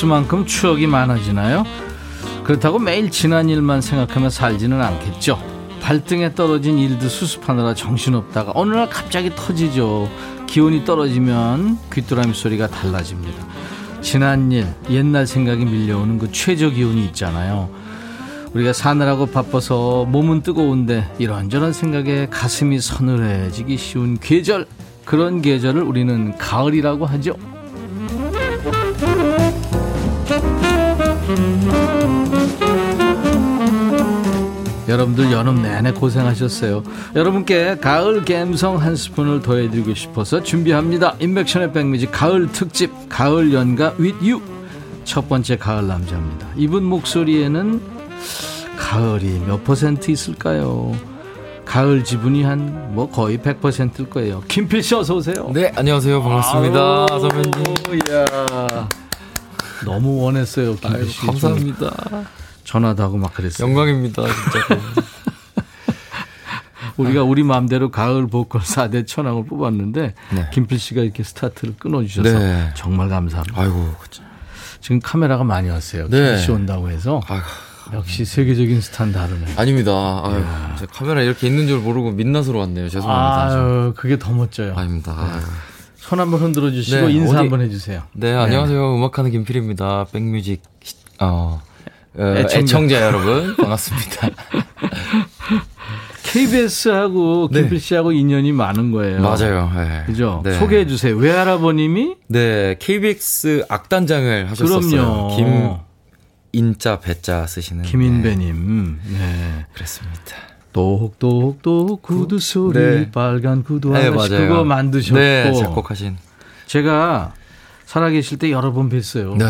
횟수만큼 추억이 많아지나요? 그렇다고 매일 지난 일만 생각하며 살지는 않겠죠. 발등에 떨어진 일도 수습하느라 정신없다가 어느 날 갑자기 터지죠. 기온이 떨어지면 귀뚜라미 소리가 달라집니다. 지난 일, 옛날 생각이 밀려오는 그 최저 기온이 있잖아요. 우리가 사느라고 바빠서 몸은 뜨거운데 이런저런 생각에 가슴이 서늘해지기 쉬운 계절 그런 계절을 우리는 가을이라고 하죠. 여러분들 여름 내내 고생하셨어요. 여러분께 가을 갬성 한 스푼을 더해드리고 싶어서 준비합니다. 인백션의 백미지 가을 특집 가을 연가 with you 첫 번째 가을 남자입니다. 이분 목소리에는 가을이 몇 퍼센트 있을까요? 가을 지분이 한 뭐 거의 100%일 거예요. 김필 씨 어서 오세요. 네, 안녕하세요. 반갑습니다. 아유, 선배님. 이야. 너무 원했어요, 김필 씨. 감사합니다. 전화도 하고 막 그랬어요. 영광입니다, 진짜. 우리가 우리 마음대로 가을 보컬 4대 천왕을 뽑았는데 네. 김필 씨가 이렇게 스타트를 끊어주셔서 네. 정말 감사합니다. 아이고, 그쵸. 지금 카메라가 많이 왔어요. 네. 김필 씨 온다고 해서 아이고. 역시 세계적인 스타는 다르네. 아닙니다. 아유, 제가 카메라 이렇게 있는 줄 모르고 민낯으로 왔네요. 죄송합니다. 저. 아유, 그게 더 멋져요. 아닙니다. 아유. 손 한번 흔들어 주시고 네, 인사 어디- 한번 해주세요. 네, 안녕하세요. 음악하는 김필입니다. 백뮤직, 시- 어, 어, 애청자. 애청자. 여러분. 반갑습니다. KBS하고 네. 김필 씨하고 인연이 많은 거예요. 맞아요. 네. 그죠? 네. 소개해 주세요. 외할아버님이 네, KBX 악단장을 하셨었어요. 그럼요. 김 인자 배자 쓰시는. 네, 김인배 님. 네. 그랬습니다. 똑똑똑 구두 소리 네. 빨간 구두 네, 하나씩 맞아요. 그거 만드셨고 네, 작곡하신. 제가 살아계실 때 여러 번 뵀어요. 네.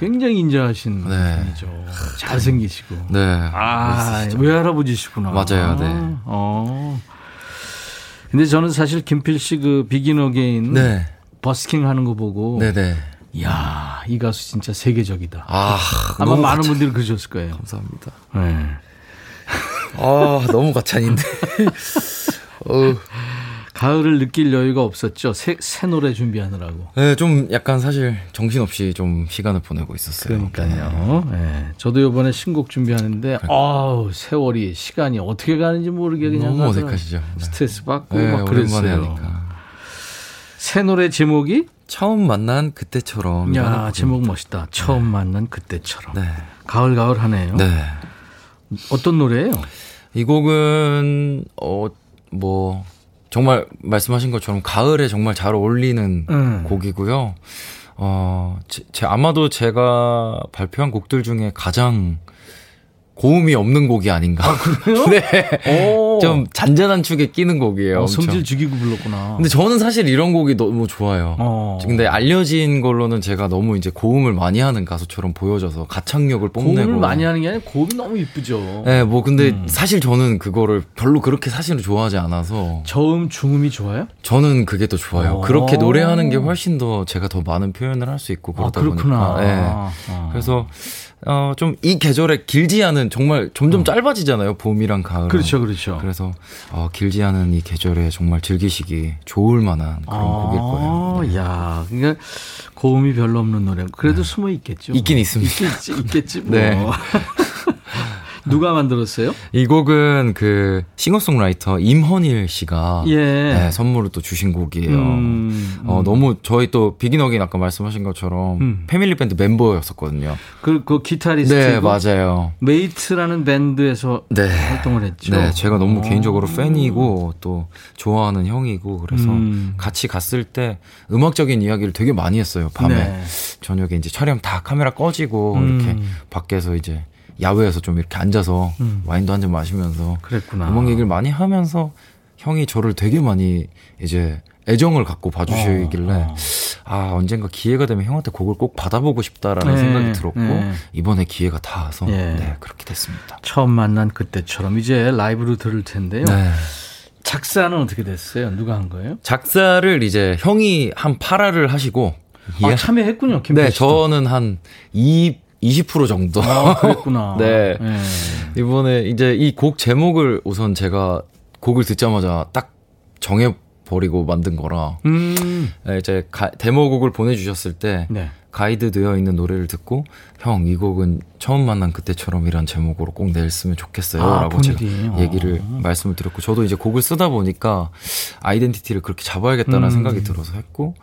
굉장히 인자하신 네. 분이죠. 잘생기시고. 네. 아, 멋있으시죠. 외할아버지시구나. 맞아요, 네. 어. 근데 저는 사실 김필 씨 그 비긴 어게인 네. 버스킹 하는 거 보고 네네. 이야, 이 가수 진짜 세계적이다. 아, 너무 많은 가찬- 분들이 그러셨을 거예요. 감사합니다. 네. 아, 너무 가찬인데. 어, 가을을 느낄 여유가 없었죠. 새, 새 노래 준비하느라고. 네, 좀 약간 사실 정신없이 좀 시간을 보내고 있었어요. 그러니까요. 예. 저도 이번에 신곡 준비하는데, 아우, 세월이, 시간이 어떻게 가는지 모르게 네. 그냥 너무. 어색하시죠. 네. 스트레스 받고 네, 막 그랬어요. 새 노래 제목이? 처음 만난 그때처럼. 야, 제목 멋있다. 처음 만난 그때처럼. 네. 가을 가을 하네요. 네. 어떤 노래예요? 이 곡은 어 뭐 정말 말씀하신 것처럼 가을에 정말 잘 어울리는 음. 곡이고요. 어, 제, 제- 아마도 제가 발표한 곡들 중에 가장 고음이 없는 곡이 아닌가. 그래요? 네. 오. 좀 잔잔한 축에 끼는 곡이에요. 어, 엄청. 성질 죽이고 불렀구나. 근데 저는 사실 이런 곡이 너무 좋아요. 어. 근데 알려진 걸로는 제가 너무 이제 고음을 많이 하는 가수처럼 보여져서 가창력을 뽐내고. 고음을 많이 하는 게 아니라 고음이 너무 이쁘죠. 네, 뭐 근데 음. 사실 저는 그거를 별로 그렇게 사실은 좋아하지 않아서 저음, 중음이 좋아요? 저는 그게 더 좋아요. 오. 그렇게 노래하는 게 훨씬 더 제가 더 많은 표현을 할 수 있고 아, 그러다 그렇구나. 보니까. 네. 어. 그래서 어, 좀 이 계절에 길지 않은 정말 점점 짧아지잖아요. 봄이랑 가을. 그렇죠, 그렇죠. 그래서 어, 길지 않은 이 계절에 정말 즐기시기 좋을 만한 그런 곡일 거예요. 네. 야, 그러니까 고음이 별로 없는 노래. 그래도 숨어 있겠죠. 있긴 있습니다. 있겠지, 있겠지. 뭐. 네. 누가 만들었어요? 이 곡은 그 싱어송라이터 임헌일 씨가 예. 네, 선물을 또 주신 곡이에요. 음, 어, 음. 너무 저희 또 비긴어긴 아까 말씀하신 것처럼 음. 패밀리 밴드 멤버였었거든요. 그, 그 기타리스트. 네, 맞아요. 메이트라는 밴드에서 네. 활동을 했죠. 네, 제가 너무 어. 개인적으로 팬이고 또 좋아하는 형이고 그래서 음. 같이 갔을 때 음악적인 이야기를 되게 많이 했어요. 밤에 네. 저녁에 이제 촬영 다 카메라 꺼지고 음. 이렇게 밖에서 이제 야외에서 좀 이렇게 앉아서 음. 와인도 한 잔 마시면서 그랬구나. 음악 얘기를 많이 하면서 형이 저를 되게 많이 이제 애정을 갖고 봐주시길래 어, 어. 아 언젠가 기회가 되면 형한테 곡을 꼭 받아보고 싶다라는 네, 생각이 들었고 네. 이번에 기회가 닿아서 예. 네 그렇게 됐습니다. 처음 만난 그때처럼 이제 라이브로 들을 텐데요. 네. 작사는 어떻게 됐어요? 누가 한 거예요? 작사를 이제 형이 한 8화를 하시고 아, 예. 참여했군요. 김필 네 씨도. 저는 한 2, 20% 정도 아, 그랬구나. 네. 네. 이번에 이제 이 곡 제목을 우선 제가 곡을 듣자마자 딱 정해 버리고 만든 거라 음. 네, 이제 가- 데모곡을 보내주셨을 때 네. 가이드 되어 있는 노래를 듣고 형 이 곡은 처음 만난 그때처럼이란 제목으로 꼭 냈으면 좋겠어요 아, 라고 제가. 어. 얘기를 말씀을 드렸고 저도 이제 곡을 쓰다 보니까 아이덴티티를 그렇게 잡아야겠다는 음. 생각이 들어서 했고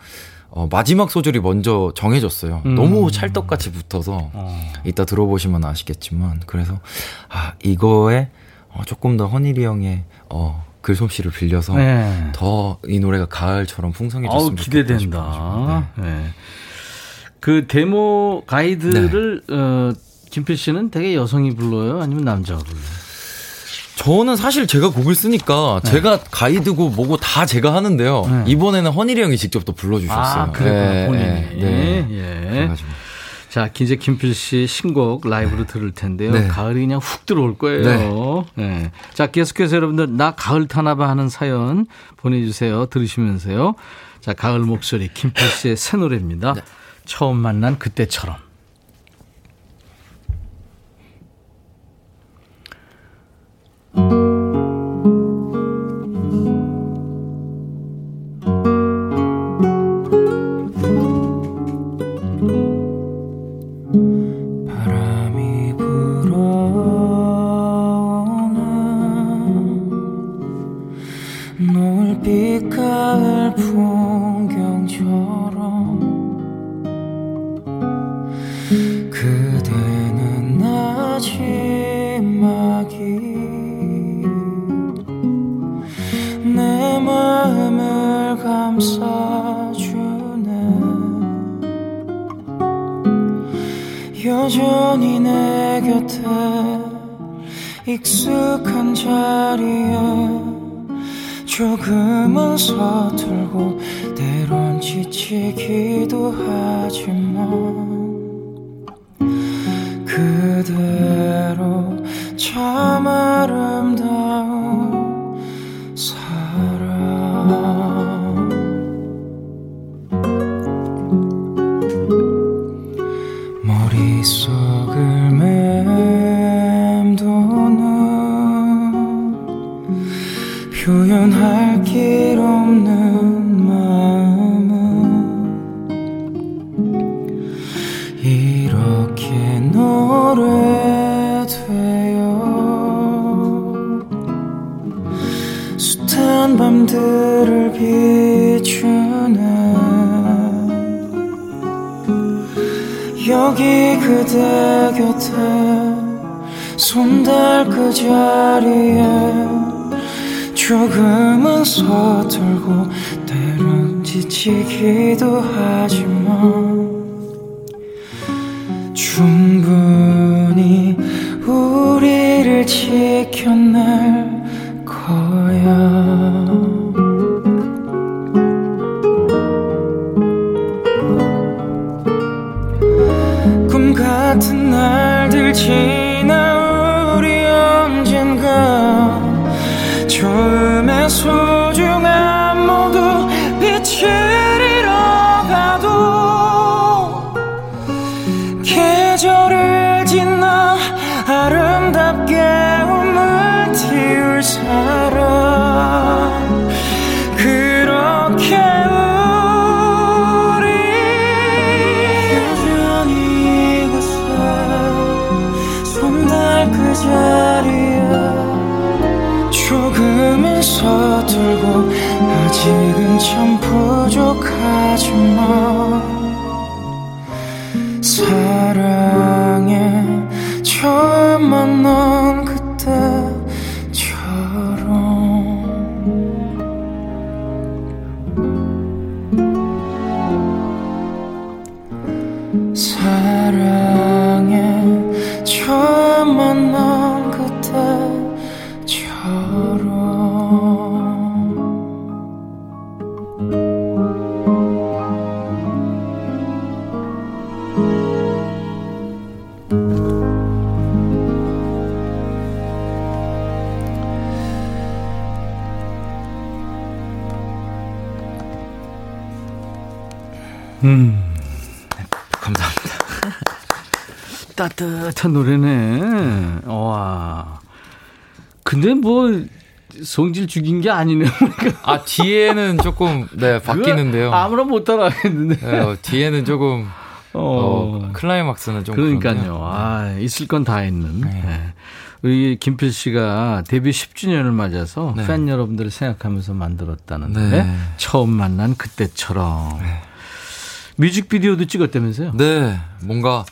어, 마지막 소절이 먼저 정해졌어요. 음. 너무 찰떡같이 붙어서 어. 이따 들어보시면 아시겠지만 그래서 아 이거에 어, 조금 더 허니리 형의 어, 글솜씨를 빌려서 네. 더이 노래가 가을처럼 풍성해졌으면 좋겠다. 기대된다. 네. 네. 그 데모 가이드를 네. 어, 김필 씨는 되게 여성이 불러요, 아니면 남자가 불러요? 저는 사실 제가 곡을 쓰니까 네. 제가 가이드고 뭐고 다 제가 하는데요. 네. 이번에는 허니리 형이 직접 또 불러주셨어요. 아, 그래요? 네, 본인이. 네. 예. 그래가지고. 자, 이제 김필 씨 신곡 라이브로 들을 텐데요. 네. 가을이 그냥 훅 들어올 거예요. 네. 네. 자, 계속해서 여러분들 나 가을 타나봐 하는 사연 보내주세요. 들으시면서요. 자, 가을 목소리 김필 씨의 새 노래입니다. 네. 처음 만난 그때처럼. 익숙한 자리에 조금은 서툴고 때론 지치기도 하지만 곁에 손 닿을 그 자리에 조금은 서툴고 때론 지치기도 하지만 충분히 우리를 지켜낼 거야. 날들 지나 따뜻한 노래네. 와. 근데 뭐 성질 죽인 게 아니네요. 아 뒤에는 조금 네 바뀌는데요. 아무나 못 따라하겠는데. 네, 어, 뒤에는 조금 어, 어 클라이막스는 좀 그러니까요. 아 있을 건다 있는. 네. 네. 우리 김필 씨가 데뷔 10주년을 맞아서 네. 팬 여러분들을 생각하면서 만들었다는데 네. 처음 만난 그때처럼. 네. 뮤직비디오도 찍었다면서요? 네, 뭔가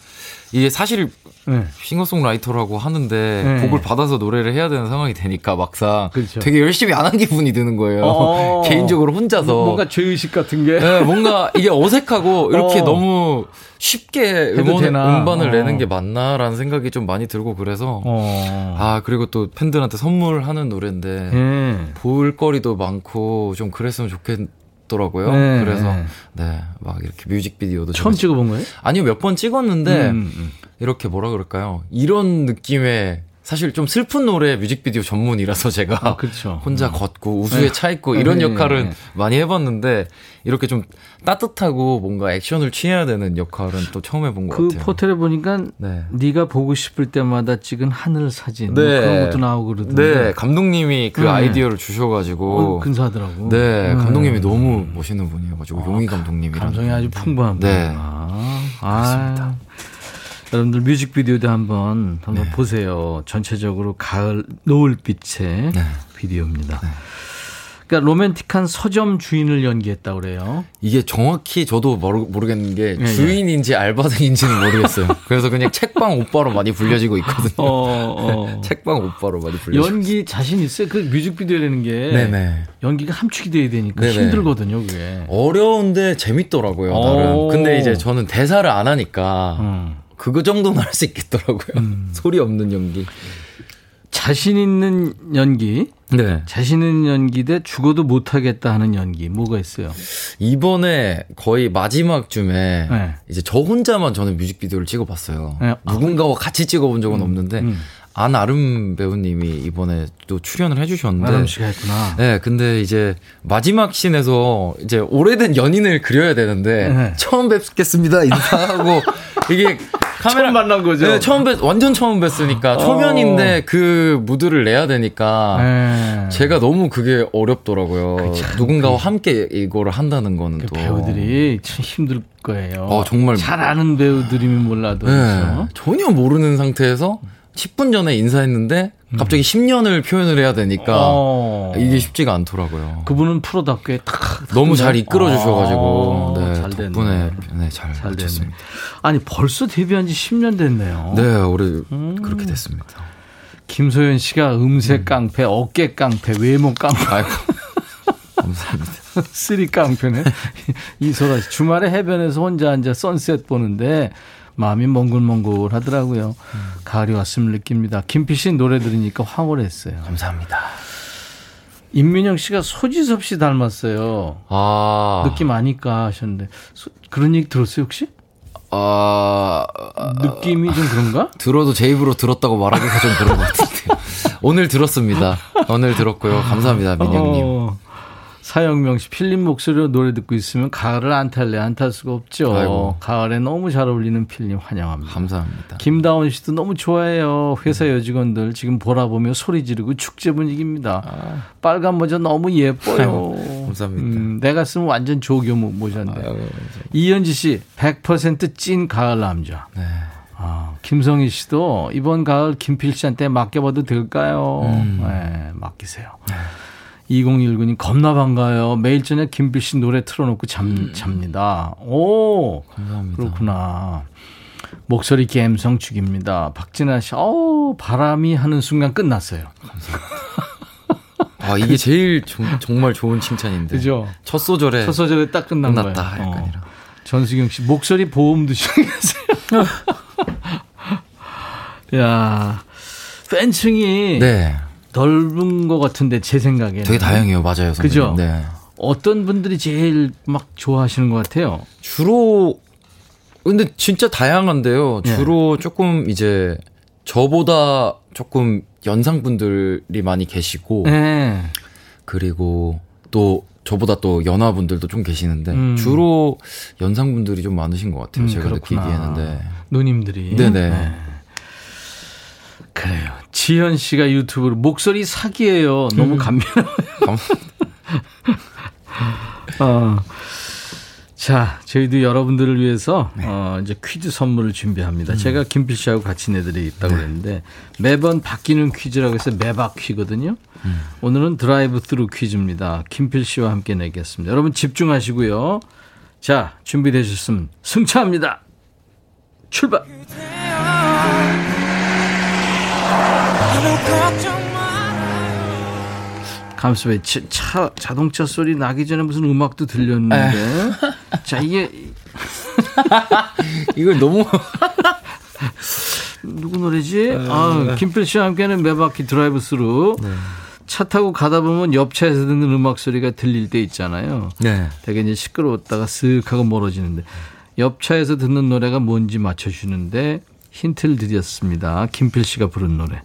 이게 사실 네. 싱어송라이터라고 하는데 네. 곡을 받아서 노래를 해야 되는 상황이 되니까 막상 그렇죠. 되게 열심히 안 한 기분이 드는 거예요. 어. 개인적으로 혼자서 뭔가 죄의식 같은 게 네, 뭔가 이게 어색하고 이렇게 어. 너무 쉽게 음원, 음반을 어. 내는 게 맞나라는 생각이 좀 많이 들고 그래서 어. 아 그리고 또 팬들한테 선물하는 노래인데 네. 볼거리도 많고 좀 그랬으면 좋겠. 더라고요. 네, 그래서 네. 네. 막 이렇게 뮤직비디오도 처음 찍어본 거예요? 아니요 몇 번 찍었는데 음, 음. 이렇게 뭐라 그럴까요? 이런 느낌의 사실 좀 슬픈 노래 뮤직비디오 전문이라서 제가 아, 그렇죠. 혼자 음. 걷고 우수에 네. 차 있고 이런 네, 역할은 네. 많이 해봤는데 이렇게 좀 따뜻하고 뭔가 액션을 취해야 되는 역할은 또 처음 해본 것 그 같아요. 그 포털에 보니까 네. 가 보고 싶을 때마다 찍은 하늘 사진 뭐 네. 그런 것도 나오고 그러던데. 네, 감독님이 그 네. 아이디어를 주셔가지고 어, 근사하더라고. 네, 감독님이 너무 멋있는 분이어가지고 아, 용희 감독님이랑 감정이 아주 풍부한 분. 네, 아, 그렇습니다. 아. 여러분들 뮤직비디오도 한번 한번 네. 보세요. 전체적으로 가을 노을빛의 네. 비디오입니다. 네. 그러니까 로맨틱한 서점 주인을 연기했다 그래요. 이게 정확히 저도 모르, 모르겠는 게 네, 주인인지 알바생인지는 모르겠어요. 그래서 그냥 책방 오빠로 많이 불려지고 있거든요. 어, 어. 책방 오빠로 많이 불려지고 연기 자신 있어요? 그 뮤직비디오라는 게 네네. 연기가 함축이 돼야 되니까 네네. 힘들거든요, 그게. 어려운데 재밌더라고요, 나름. 근데 이제 저는 대사를 안 하니까 음. 그거 정도는 할수 있겠더라고요. 음. 소리 없는 연기. 자신 있는 연기, 네. 자신 있는 연기 대 죽어도 못하겠다 하는 연기, 뭐가 있어요? 이번에 거의 마지막 쯤에 네. 이제 저 혼자만 저는 뮤직비디오를 찍어봤어요. 네. 누군가와 같이 찍어본 적은 음. 없는데 음. 안아름 배우님이 이번에 또 출연을 해주셨는데. 아름 씨가 했구나. 네, 근데 이제 마지막 씬에서 이제 오래된 연인을 그려야 되는데 네. 처음 뵙겠습니다 인사하고 이게 카메라 처음 만난 거죠. 네, 처음 뵀 완전 처음 뵀으니까 어. 초면인데 그 무드를 내야 되니까 네. 제가 너무 그게 어렵더라고요. 그치, 누군가와 그, 함께 이거를 한다는 거는 그 또 배우들이 참 힘들 거예요. 어, 정말 잘 아는 배우들이면 몰라도 네. 그렇죠? 전혀 모르는 상태에서 10분 전에 인사했는데 갑자기 음. 10년을 표현을 해야 되니까 어. 이게 쉽지가 않더라고요. 그분은 프로답게 탁 너무 잘 이끌어 주셔가지고 아. 네, 잘 덕분에 네, 잘, 잘 됐습니다. 아니 벌써 데뷔한 지 10년 됐네요. 네, 올해 음. 그렇게 됐습니다. 김소연 씨가 음색 음. 깡패, 어깨 깡패, 외모 깡패. 아이고. 감사합니다. three 깡패네. 이소라 씨 주말에 해변에서 혼자 앉아 sunset 보는데 마음이 몽글몽글 하더라고요. 음. 가을이 왔음을 느낍니다. 김피 씨 노래 들으니까 황홀했어요. 감사합니다. 임민영 씨가 소지섭 씨 닮았어요. 아. 느낌 아니까 하셨는데. 소, 그런 얘기 들었어요, 혹시? 아. 느낌이 좀 그런가? 들어도 제 입으로 들었다고 말하기가 좀 그런 것 같은데요. 오늘 들었습니다. 오늘 들었고요. 감사합니다, 민영님. 어. 사영명 씨 필님 목소리로 노래 듣고 있으면 가을을 안 탈래 안 탈 수가 없죠. 아이고. 가을에 너무 잘 어울리는 필님 환영합니다. 감사합니다. 김다원 씨도 너무 좋아해요. 회사 여직원들 지금 보라 보며 소리 지르고 축제 분위기입니다. 아. 빨간 모자 너무 예뻐요. 감사합니다. 음, 내가 쓰면 완전 조교 모자인데. 아유, 이현지 씨 100%찐 가을 남자. 네. 아, 김성희 씨도 이번 가을 김필 씨한테 맡겨봐도 될까요? 음. 네, 맡기세요. 네. 2019님 겁나 반가요. 매일 저녁 김필 씨 노래 틀어놓고 잠, 음. 잡니다. 오, 감사합니다. 그렇구나. 목소리 감성 죽입니다. 박진아 씨, 어 바람이 하는 순간 끝났어요. 감사합니다. 아, 이게 제일 조, 정말 좋은 칭찬인데. 그죠? 첫 소절에. 첫 소절에 딱 끝난 끝났다, 거예요. 어. 전수경 씨, 목소리 보험도 주겠어요. 야 팬층이. 네. 넓은 것 같은데 제 생각에 되게 다양해요, 맞아요. 선생님. 그죠? 네. 어떤 분들이 제일 막 좋아하시는 것 같아요? 주로 근데 진짜 다양한데요. 네. 주로 네. 조금 이제 저보다 조금 연상 분들이 많이 계시고 네. 그리고 또 저보다 또 연하 분들도 좀 계시는데 음. 주로 연상 분들이 좀 많으신 것 같아요. 음, 제가 그렇구나. 느끼기에는 네. 누님들이 네네. 네. 그래요. 지현 씨가 유튜브로 목소리 사기예요. 너무 음. 감미로워요. 어. 자, 저희도 여러분들을 위해서 네. 어, 이제 퀴즈 선물을 준비합니다. 음. 제가 김필 씨하고 같이 내드리겠다고 네. 그랬는데 매번 바뀌는 퀴즈라고 해서 매바퀴거든요. 음. 오늘은 드라이브 스루 퀴즈입니다. 김필 씨와 함께 내겠습니다. 여러분 집중하시고요. 자, 준비되셨으면 승차합니다. 출발! 감수에 차, 자동차 소리 나기 전에 무슨 음악도 들렸는데. 자, 이게. 이걸 너무. 누구 노래지? 아, 김필 씨와 함께하는 매바퀴 드라이브 스루. 네. 차 타고 가다 보면 옆 차에서 듣는 음악 소리가 들릴 때 있잖아요. 네. 되게 이제 시끄러웠다가 쓱 하고 멀어지는데 옆 차에서 듣는 노래가 뭔지 맞춰주는데 힌트를 드렸습니다. 김필 씨가 부른 노래.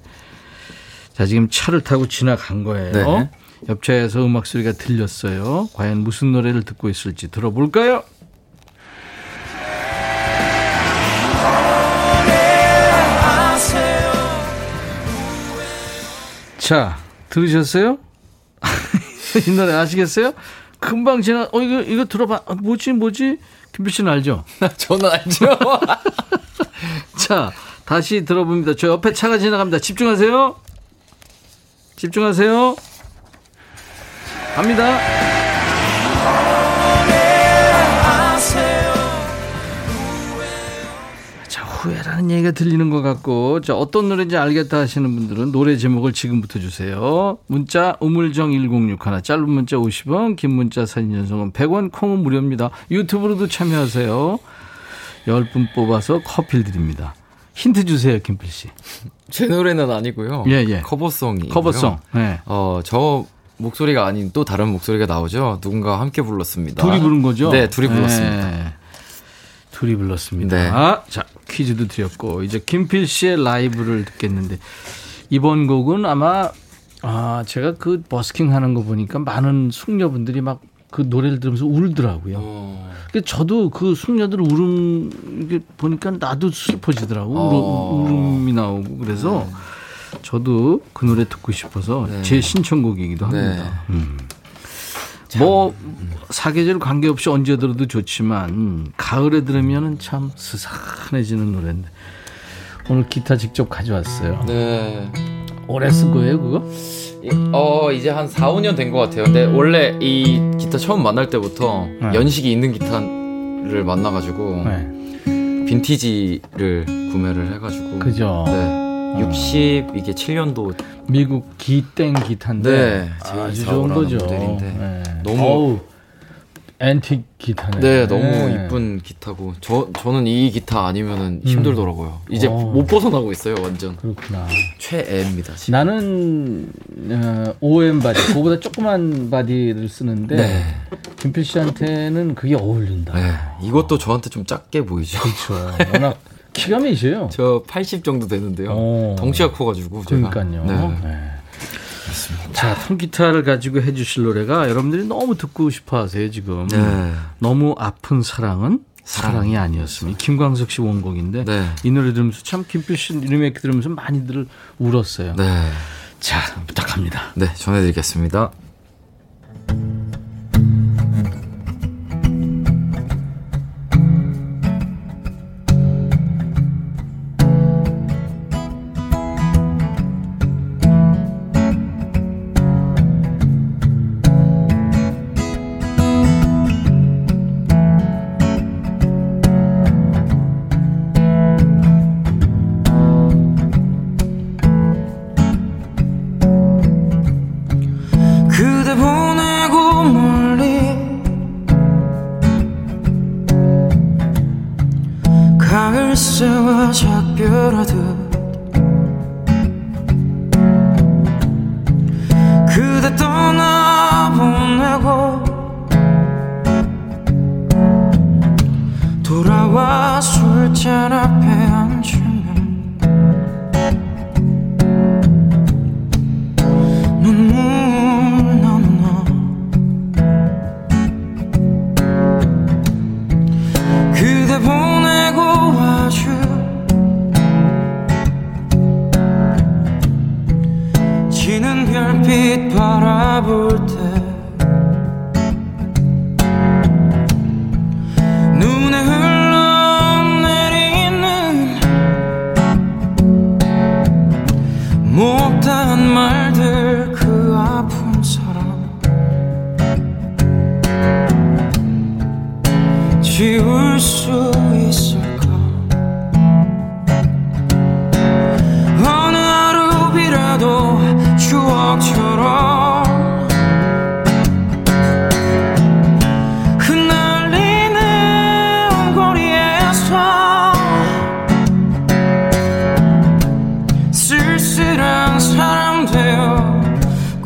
자, 지금 차를 타고 지나간 거예요. 네. 옆차에서 음악 소리가 들렸어요. 과연 무슨 노래를 듣고 있을지 들어볼까요? 자, 들으셨어요? 이 노래 아시겠어요? 금방 지나, 어, 이거, 이거 들어봐. 아, 뭐지, 뭐지? 김필 씨는 알죠? 저는 알죠. 자, 다시 들어봅니다. 저 옆에 차가 지나갑니다. 집중하세요. 집중하세요. 갑니다. 후회라는 얘기가 들리는 것 같고 자 어떤 노래인지 알겠다 하시는 분들은 노래 제목을 지금부터 주세요. 문자 우물정 1061 짧은 문자 50원 긴 문자 사진 전송은 100원 콩은 무료입니다. 유튜브로도 참여하세요. 10분 뽑아서 커피를 드립니다. 힌트 주세요 김필 씨. 제 노래는 아니고요. 예, 예. 커버송이. 커버송. 네. 어, 저 목소리가 아닌 또 다른 목소리가 나오죠. 누군가 함께 불렀습니다. 둘이 부른 거죠? 네, 둘이 불렀습니다. 네. 둘이 불렀습니다. 네. 아, 자, 퀴즈도 드렸고, 이제 김필 씨의 라이브를 듣겠는데, 이번 곡은 아마, 아, 제가 그 버스킹 하는 거 보니까 많은 숙녀분들이 막 그 노래를 들으면서 울더라고요. 어. 저도 그 숙녀들 울음, 이게 보니까 나도 슬퍼지더라고. 어. 울음, 이 나오고. 그래서 네. 저도 그 노래 듣고 싶어서 네. 제 신청곡이기도 합니다. 네. 음. 뭐 사계절 관계없이 언제 들어도 좋지만 가을에 들으면은 참 스산해지는 노래인데 오늘 기타 직접 가져왔어요. 네. 오래 쓴 거예요, 그거? 어, 이제 한 4, 5년 된 것 같아요. 근데 원래 이 기타 처음 만날 때부터 네. 연식이 있는 기타를 만나가지고 네. 빈티지를 구매를 해가지고. 그죠. 네. 60 이게 7년도 미국 기땡 기타인데 네, 아주 좋은 거죠. 모델인데 네. 너무 어우, 앤틱 기타네. 네, 너무 네. 이쁜 기타고 저 저는 이 기타 아니면은 음. 힘들더라고요. 이제 어. 못 벗어나고 있어요, 완전. 그렇구나. 최애입니다. 지금. 나는 어, OM body, 그거보다 조그만 body를 쓰는데 네. 김필 씨한테는 그게 어울린다. 네, 이것도 저한테 좀 작게 보이죠. 그렇죠. 워낙 키가 몇이에요? 저 80 정도 되는데요. 오. 어. 덩치가 커가지고. 그러니까요. 네. 네. 자, 통기타를 가지고 해주실 노래가 여러분들이 너무 듣고 싶어 하세요, 지금. 네. 너무 아픈 사랑은 사랑이 아니었습니다. 김광석 씨 원곡인데 네. 이 노래 들으면서 참 김필 씨 리메이크 들으면서 많이들 울었어요. 네. 자, 부탁합니다. 네, 전해드리겠습니다.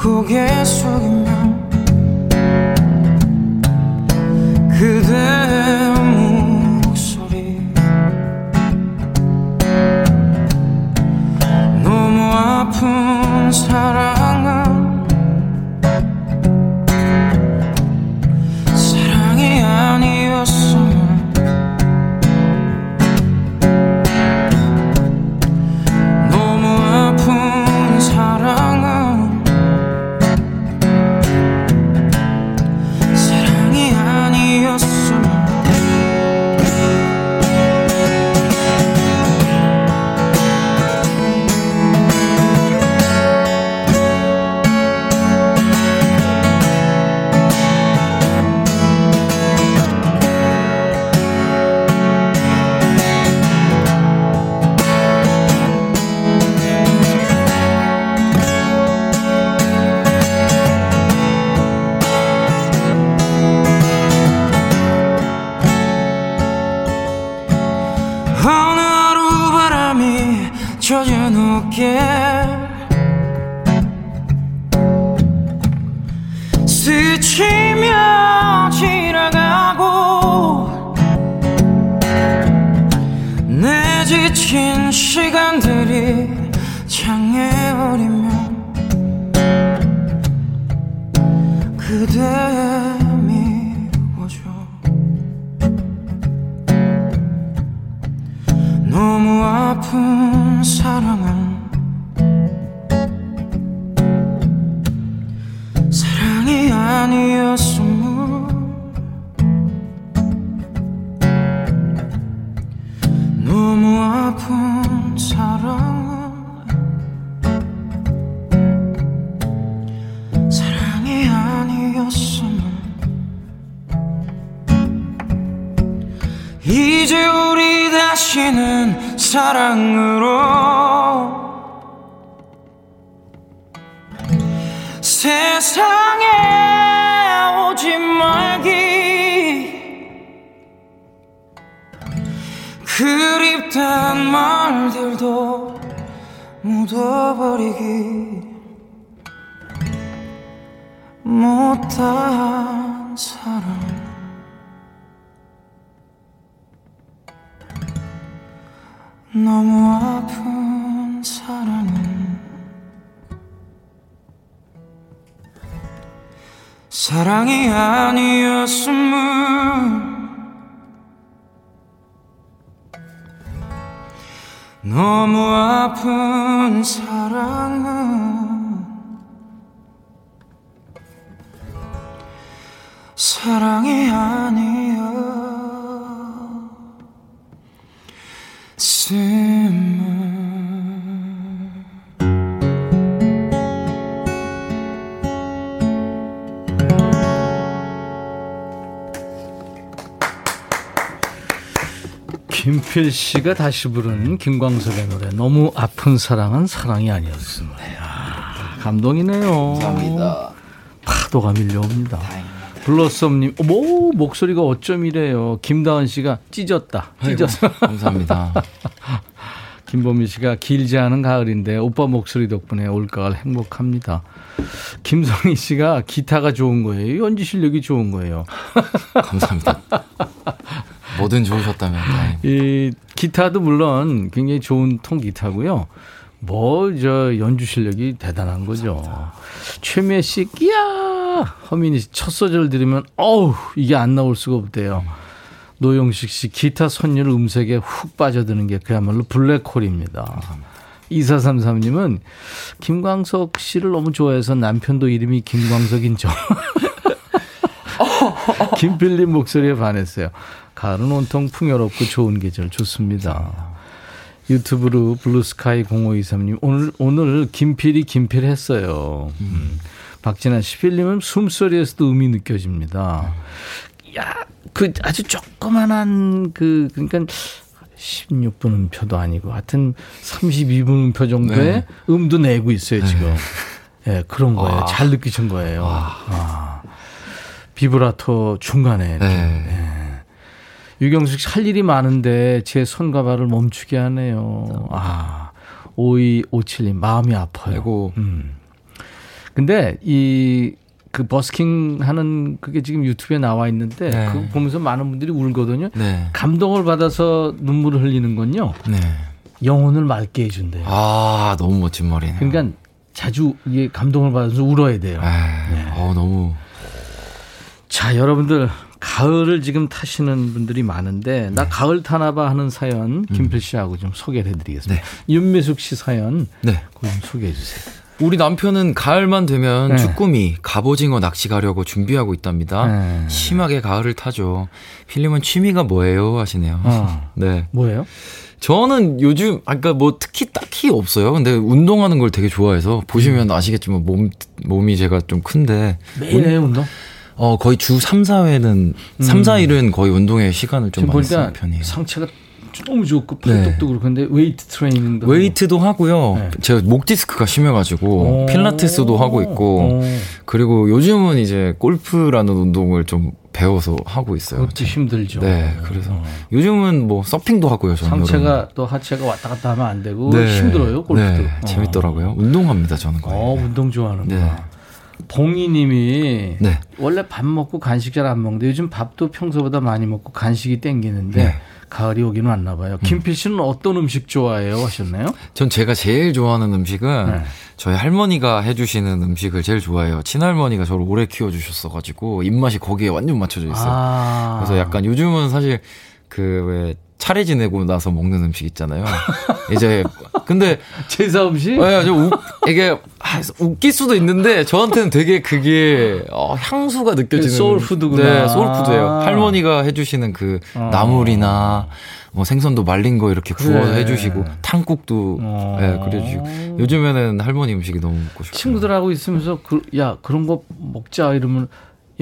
고개 숙이면 이제 우리 다시는 사랑으로 세상에 오지 말기. 그립단 말들도 묻어버리기 못한 사랑 너무 아픈 사랑은 사랑이 아니었음을 너무 아픈 사랑은 사랑이 아니었 음을 김필 씨가 다시 부른 김광석의 노래 너무 아픈 사랑은 사랑이 아니었음을. 야, 감동이네요. 감사합니다. 파도가 밀려옵니다. 블러썸님, 어머 목소리가 어쩜 이래요. 김다은 씨가 찢었다. 찢었어. 감사합니다. 김보미 씨가 길지 않은 가을인데 오빠 목소리 덕분에 올가을 행복합니다. 김성희 씨가 기타가 좋은 거예요. 연주 실력이 좋은 거예요. 감사합니다. 뭐든 좋으셨다면 다행입니다. 이 기타도 물론 굉장히 좋은 통기타고요. 뭐 저 연주 실력이 대단한 거죠. 최미애 씨 끼야 허민이 씨첫 소절 들으면 어우 이게 안 나올 수가 없대요. 노영식 씨 기타 선율 음색에 훅 빠져드는 게 그야말로 블랙홀입니다. 2433님은 김광석 씨를 너무 좋아해서 남편도 이름이 김광석인 줄. 김필님 목소리에 반했어요. 가을은 온통 풍요롭고 좋은 계절 좋습니다. 유튜브로 블루스카이 0523님 오늘 오늘 김필이 김필 했어요. 음. 박진아 씨 필님은 숨소리에서도 음이 느껴집니다. 야, 그 아주 조그만한 그 그러니까 16분 음표도 아니고 하여튼 32분 음표 정도의 네. 음도 내고 있어요, 지금. 예, 네, 그런 거예요. 와. 잘 느끼신 거예요. 아. 비브라토 중간에. 네. 예. 유경숙 씨 할 일이 많은데 제 손과 발을 멈추게 하네요. 아, 5257님 마음이 아파요. 아이고. 음. 근데 이 그 버스킹 하는 그게 지금 유튜브에 나와 있는데 네. 그거 보면서 많은 분들이 울거든요. 네. 감동을 받아서 눈물을 흘리는 건요. 네. 영혼을 맑게 해준대요. 아, 너무 멋진 말이네요. 그러니까 자주 이게 감동을 받아서 울어야 돼요. 아, 어, 너무. 자, 여러분들 가을을 지금 타시는 분들이 많은데 나 가을 타나봐 하는 사연 김필 씨하고 좀 소개를 해드리겠습니다. 윤미숙 씨 사연 네. 그거 좀 소개해 주세요. 우리 남편은 가을만 되면 네. 쭈꾸미, 갑오징어 낚시 가려고 준비하고 있답니다. 네. 심하게 가을을 타죠. 필름은 취미가 뭐예요? 하시네요. 어. 네. 뭐예요? 저는 요즘, 아까 뭐 특히 딱히 없어요. 근데 운동하는 걸 되게 좋아해서 보시면 아시겠지만 몸, 몸이 제가 좀 큰데. 매일 해요 운동? 어, 거의 주 3, 4회는, 삼 3, 4일은 거의 운동에 시간을 좀 많이 쓰는 편이에요. 상체가 너무 좋고 네. 팔뚝도 그렇고 근데 웨이트 트레이닝도 웨이트도 하고요. 네. 제가 목 디스크가 심해가지고 오. 필라테스도 하고 있고 오. 그리고 요즘은 이제 골프라는 운동을 좀 배워서 하고 있어요. 그것도 힘들죠. 네, 그래서 어. 요즘은 뭐 서핑도 하고요. 저는 상체가 또 하체가 왔다 갔다 하면 안 되고. 네. 힘들어요 골프도. 네, 어. 재밌더라고요. 운동합니다 저는 거의. 어, 운동 좋아하는구나. 네. 봉이님이 네. 원래 밥 먹고 간식 잘 안 먹는데 요즘 밥도 평소보다 많이 먹고 간식이 땡기는데 네. 가을이 오기는 왔나 봐요. 김필 씨는 어떤 음식 좋아해요? 하셨나요? 전 제가 제일 좋아하는 음식은 네. 저희 할머니가 해주시는 음식을 제일 좋아해요. 친할머니가 저를 오래 키워주셨어가지고 입맛이 거기에 완전 맞춰져 있어요. 아. 그래서 약간 요즘은 사실 그 왜 차례 지내고 나서 먹는 음식 있잖아요. 이제 근데 제사 음식? 예, 좀 웃, 이게 아, 웃길 수도 있는데 저한테는 되게 그게 어, 향수가 느껴지는 소울푸드구나. 네, 소울푸드예요. 할머니가 해주시는 그 어. 나물이나 뭐 생선도 말린 거 이렇게 구워서 그래. 해주시고 탕국도 어. 예, 끓여주시고 요즘에는 할머니 음식이 너무 먹고 싶어요. 친구들하고 있으면서 그, 야 그런 거 먹자 이러면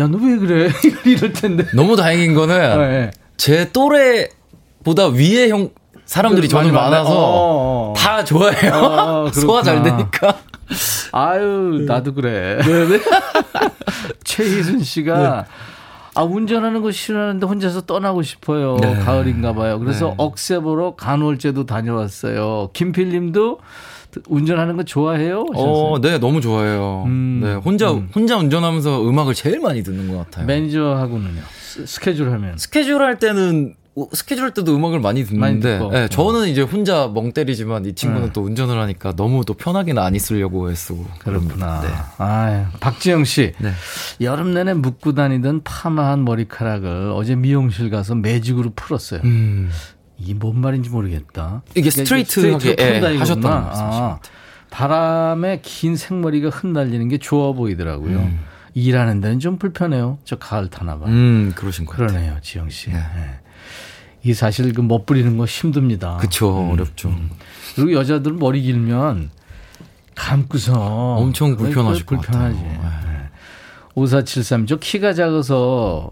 야 너 왜 그래 이럴 텐데. 너무 다행인 거는 네. 제 또래보다 위에 형 사람들이 저는 많이 많아서 어, 어. 다 좋아해요. 어, 소화 잘. 되니까. 아유, 나도 그래. 최희순 씨가 아, 운전하는 거 싫어하는데 혼자서 떠나고 싶어요. 네. 가을인가 봐요. 그래서 네. 억새보러 간월제도 다녀왔어요. 김필 님도 운전하는 거 좋아해요? 어, 네, 너무 좋아해요. 음, 네, 혼자, 혼자 운전하면서 음악을 제일 많이 듣는 것 같아요. 매니저하고는요? 스- 스케줄 하면. 스케줄 할 때는, 어, 스케줄 할 때도 음악을 많이 많이 듣는데, 듣고. 네, 저는 이제 혼자 멍 때리지만 이 친구는 네. 또 운전을 하니까 너무 또 편하게는 안 있으려고 애쓰고. 그렇구나. 네. 아, 박지영 씨. 네. 여름 내내 묶고 다니던 파마한 머리카락을 어제 미용실 가서 매직으로 풀었어요. 음. 이게 뭔 말인지 모르겠다. 이게 그러니까 스트레이트하게, 예, 것 아, 바람에 긴 생머리가 흩날리는 게 좋아 보이더라고요. 일하는 데는 좀 불편해요. 저 가을 타나 봐. 음, 그러신 것 같아요. 그러네요, 지영 씨. 네. 네. 이 사실 그 멋부리는 거 힘듭니다. 그쵸, 어렵죠. 그리고 여자들 은 머리 길면 감고서 엄청 불편하실 것 불편하지. 네. 5473. 저 키가 작아서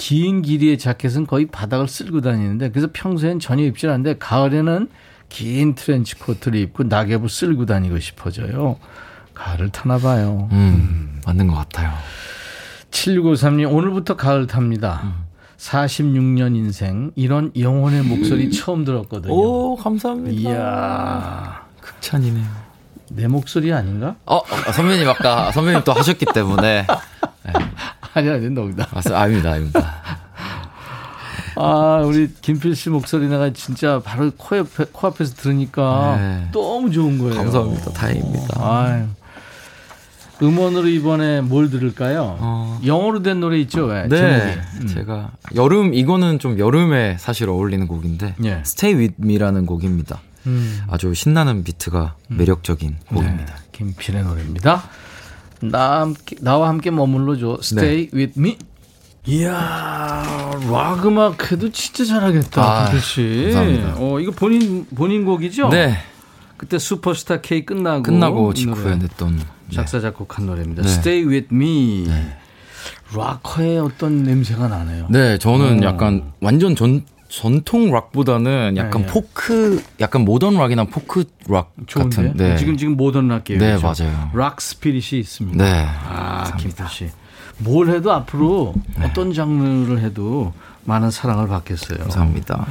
긴 길이의 자켓은 거의 바닥을 쓸고 다니는데 그래서 평소엔 전혀 입질 않는데 가을에는 긴 트렌치 코트를 입고 낙엽을 쓸고 다니고 싶어져요. 가을을 타나 봐요. 음, 맞는 것 같아요. 7953님 오늘부터 가을 탑니다. 46년 인생 이런 영혼의 목소리 처음 들었거든요. 오, 감사합니다. 이야 극찬이네요. 내 목소리 아닌가? 어, 어, 선배님 아까 선배님 또 하셨기 때문에. 아니 아니 농담. 아, 아닙니다, 아닙니다. 아 우리 김필 씨 목소리 내가 진짜 바로 코옆에 코앞에서 들으니까 네. 너무 좋은 거예요. 감사합니다. 다행입니다. 아유. 음원으로 이번에 뭘 들을까요? 어. 영어로 된 노래 있죠? 왜? 네. 음. 제가 여름 이거는 좀 여름에 사실 어울리는 곡인데 예. Stay With Me라는 곡입니다. 음. 아주 신나는 비트가 매력적인 곡입니다. 네, 김필의 노래입니다. 나 함께, 나와 함께 머물러줘. Stay 네. with me. 이야, 락 음악 해도 진짜 잘하겠다, 아, 씨. 감사합니다. 어, 이거 본인, 본인 곡이죠? 네, 그때 슈퍼스타 K 끝나고. 끝나고 이 직후에 냈던 네. 작사, 작곡한 노래입니다. 네. Stay with me. 락커의 어떤 냄새가 나네요. 네, 저는 어. 약간 완전 전 전통 락보다는 약간 네, 네. 포크, 약간 모던 락이나 포크 락 좋은데? 같은. 네, 지금, 지금 모던 락이에요. 네, 그죠? 맞아요. rock spirit이 있습니다. 네, 아, 김필 씨. 뭘 해도 앞으로 네. 어떤 장르를 해도 많은 사랑을 받겠어요. 감사합니다.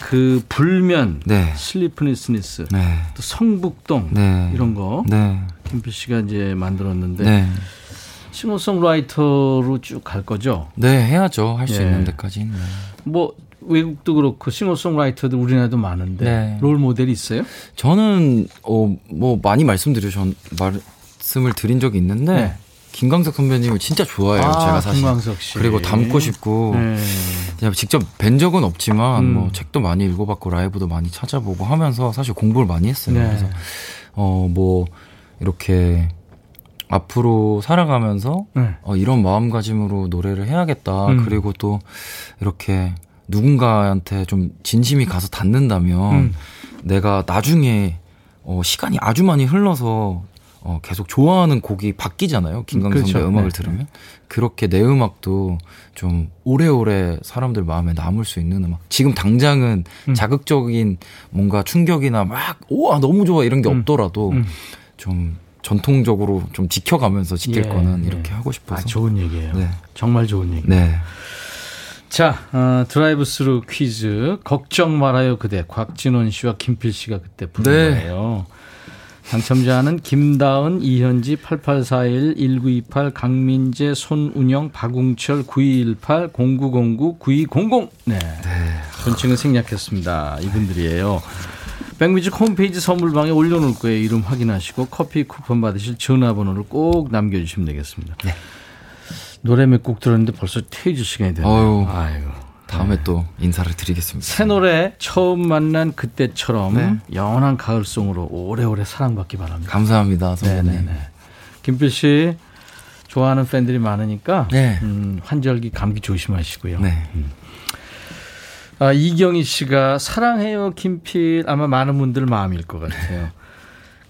그 불면, 네. sleeplessness, 네. 또 성북동 네. 이런 거 네. 김필 씨가 이제 만들었는데 네. 싱어송라이터로 쭉 갈 거죠. 네, 해야죠. 할수 예. 있는 데까지. 네. 뭐 외국도 그렇고 싱어송라이터들 우리나라도 많은데 네. 롤 모델이 있어요? 저는 어 뭐 많이 말씀드려 전 말씀을 드린 적이 있는데 네. 김광석 선배님을 진짜 좋아해요. 아, 제가 사실. 김광석 씨. 그리고 닮고 싶고 네. 그냥 직접 뵌 적은 없지만 음. 뭐 책도 많이 읽어봤고 라이브도 많이 찾아보고 하면서 사실 공부를 많이 했어요. 네. 그래서 어 뭐 이렇게 앞으로 살아가면서 네. 어, 이런 마음가짐으로 노래를 해야겠다. 음. 그리고 또 이렇게 누군가한테 좀 진심이 가서 닿는다면 음. 내가 나중에 어, 시간이 아주 많이 흘러서 어, 계속 좋아하는 곡이 바뀌잖아요. 김광석 선배 그렇죠. 음악을 네. 들으면. 그렇게 내 음악도 좀 오래오래 사람들 마음에 남을 수 있는 음악. 지금 당장은 음. 자극적인 뭔가 충격이나 막, 우와, 너무 좋아 이런 게 음. 없더라도 음. 좀 전통적으로 좀 지켜가면서 지킬 예, 거는 예. 이렇게 하고 싶어서. 아, 좋은 얘기예요. 네. 정말 좋은 얘기. 네. 자, 어, 드라이브 스루 퀴즈. 걱정 말아요, 그대. 곽진언 씨와 김필 씨가 그때 부른 네. 거예요. 당첨자는 김다은, 이현지, 8841, 1928, 강민재, 손운영, 박웅철, 9218, 0909, 9200. 네. 전칭은 생략했습니다. 이분들이에요. 백뮤직 홈페이지 선물방에 올려놓을 거예요. 이름 확인하시고 커피 쿠폰 받으실 전화번호를 꼭 남겨주시면 되겠습니다. 노래 몇 곡 들었는데 벌써 퇴주 시간이 됐네요. 어휴. 아유. 다음에 또 인사를 드리겠습니다. 새 노래 처음 만난 그때처럼 네. 영원한 가을송으로 오래오래 사랑받기 바랍니다. 감사합니다, 선배님. 네네네. 김필 씨 좋아하는 팬들이 많으니까 네. 음, 환절기 감기 조심하시고요. 네. 아, 이경희 씨가 사랑해요 김필 아마 많은 분들 마음일 것 같아요.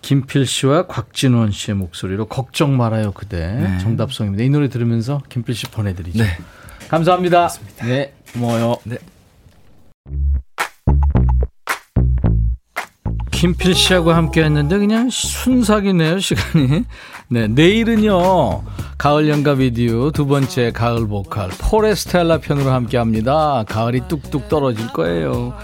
김필 씨와 곽진원 씨의 목소리로 걱정 말아요 그대 네. 정답송입니다. 이 노래 들으면서 김필 씨 보내드리죠. 네. 감사합니다. 네, 고마워요. 네. 김필 씨하고 함께 했는데 그냥 순삭이네요, 시간이. 네, 내일은요, 가을 연가 비디오 두 번째 가을 보컬, 포레스텔라 편으로 함께 합니다. 가을이 뚝뚝 떨어질 거예요.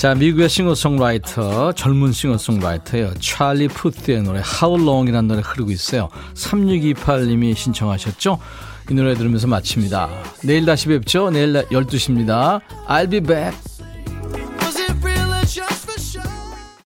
자, 미국의 싱어송라이터, 젊은 싱어송라이터예요. 찰리 푸트의 노래 How Long이라는 노래 흐르고 있어요. 3628님이 신청하셨죠? 이 노래 들으면서 마칩니다. 내일 다시 뵙죠. 내일 12시입니다. I'll be back.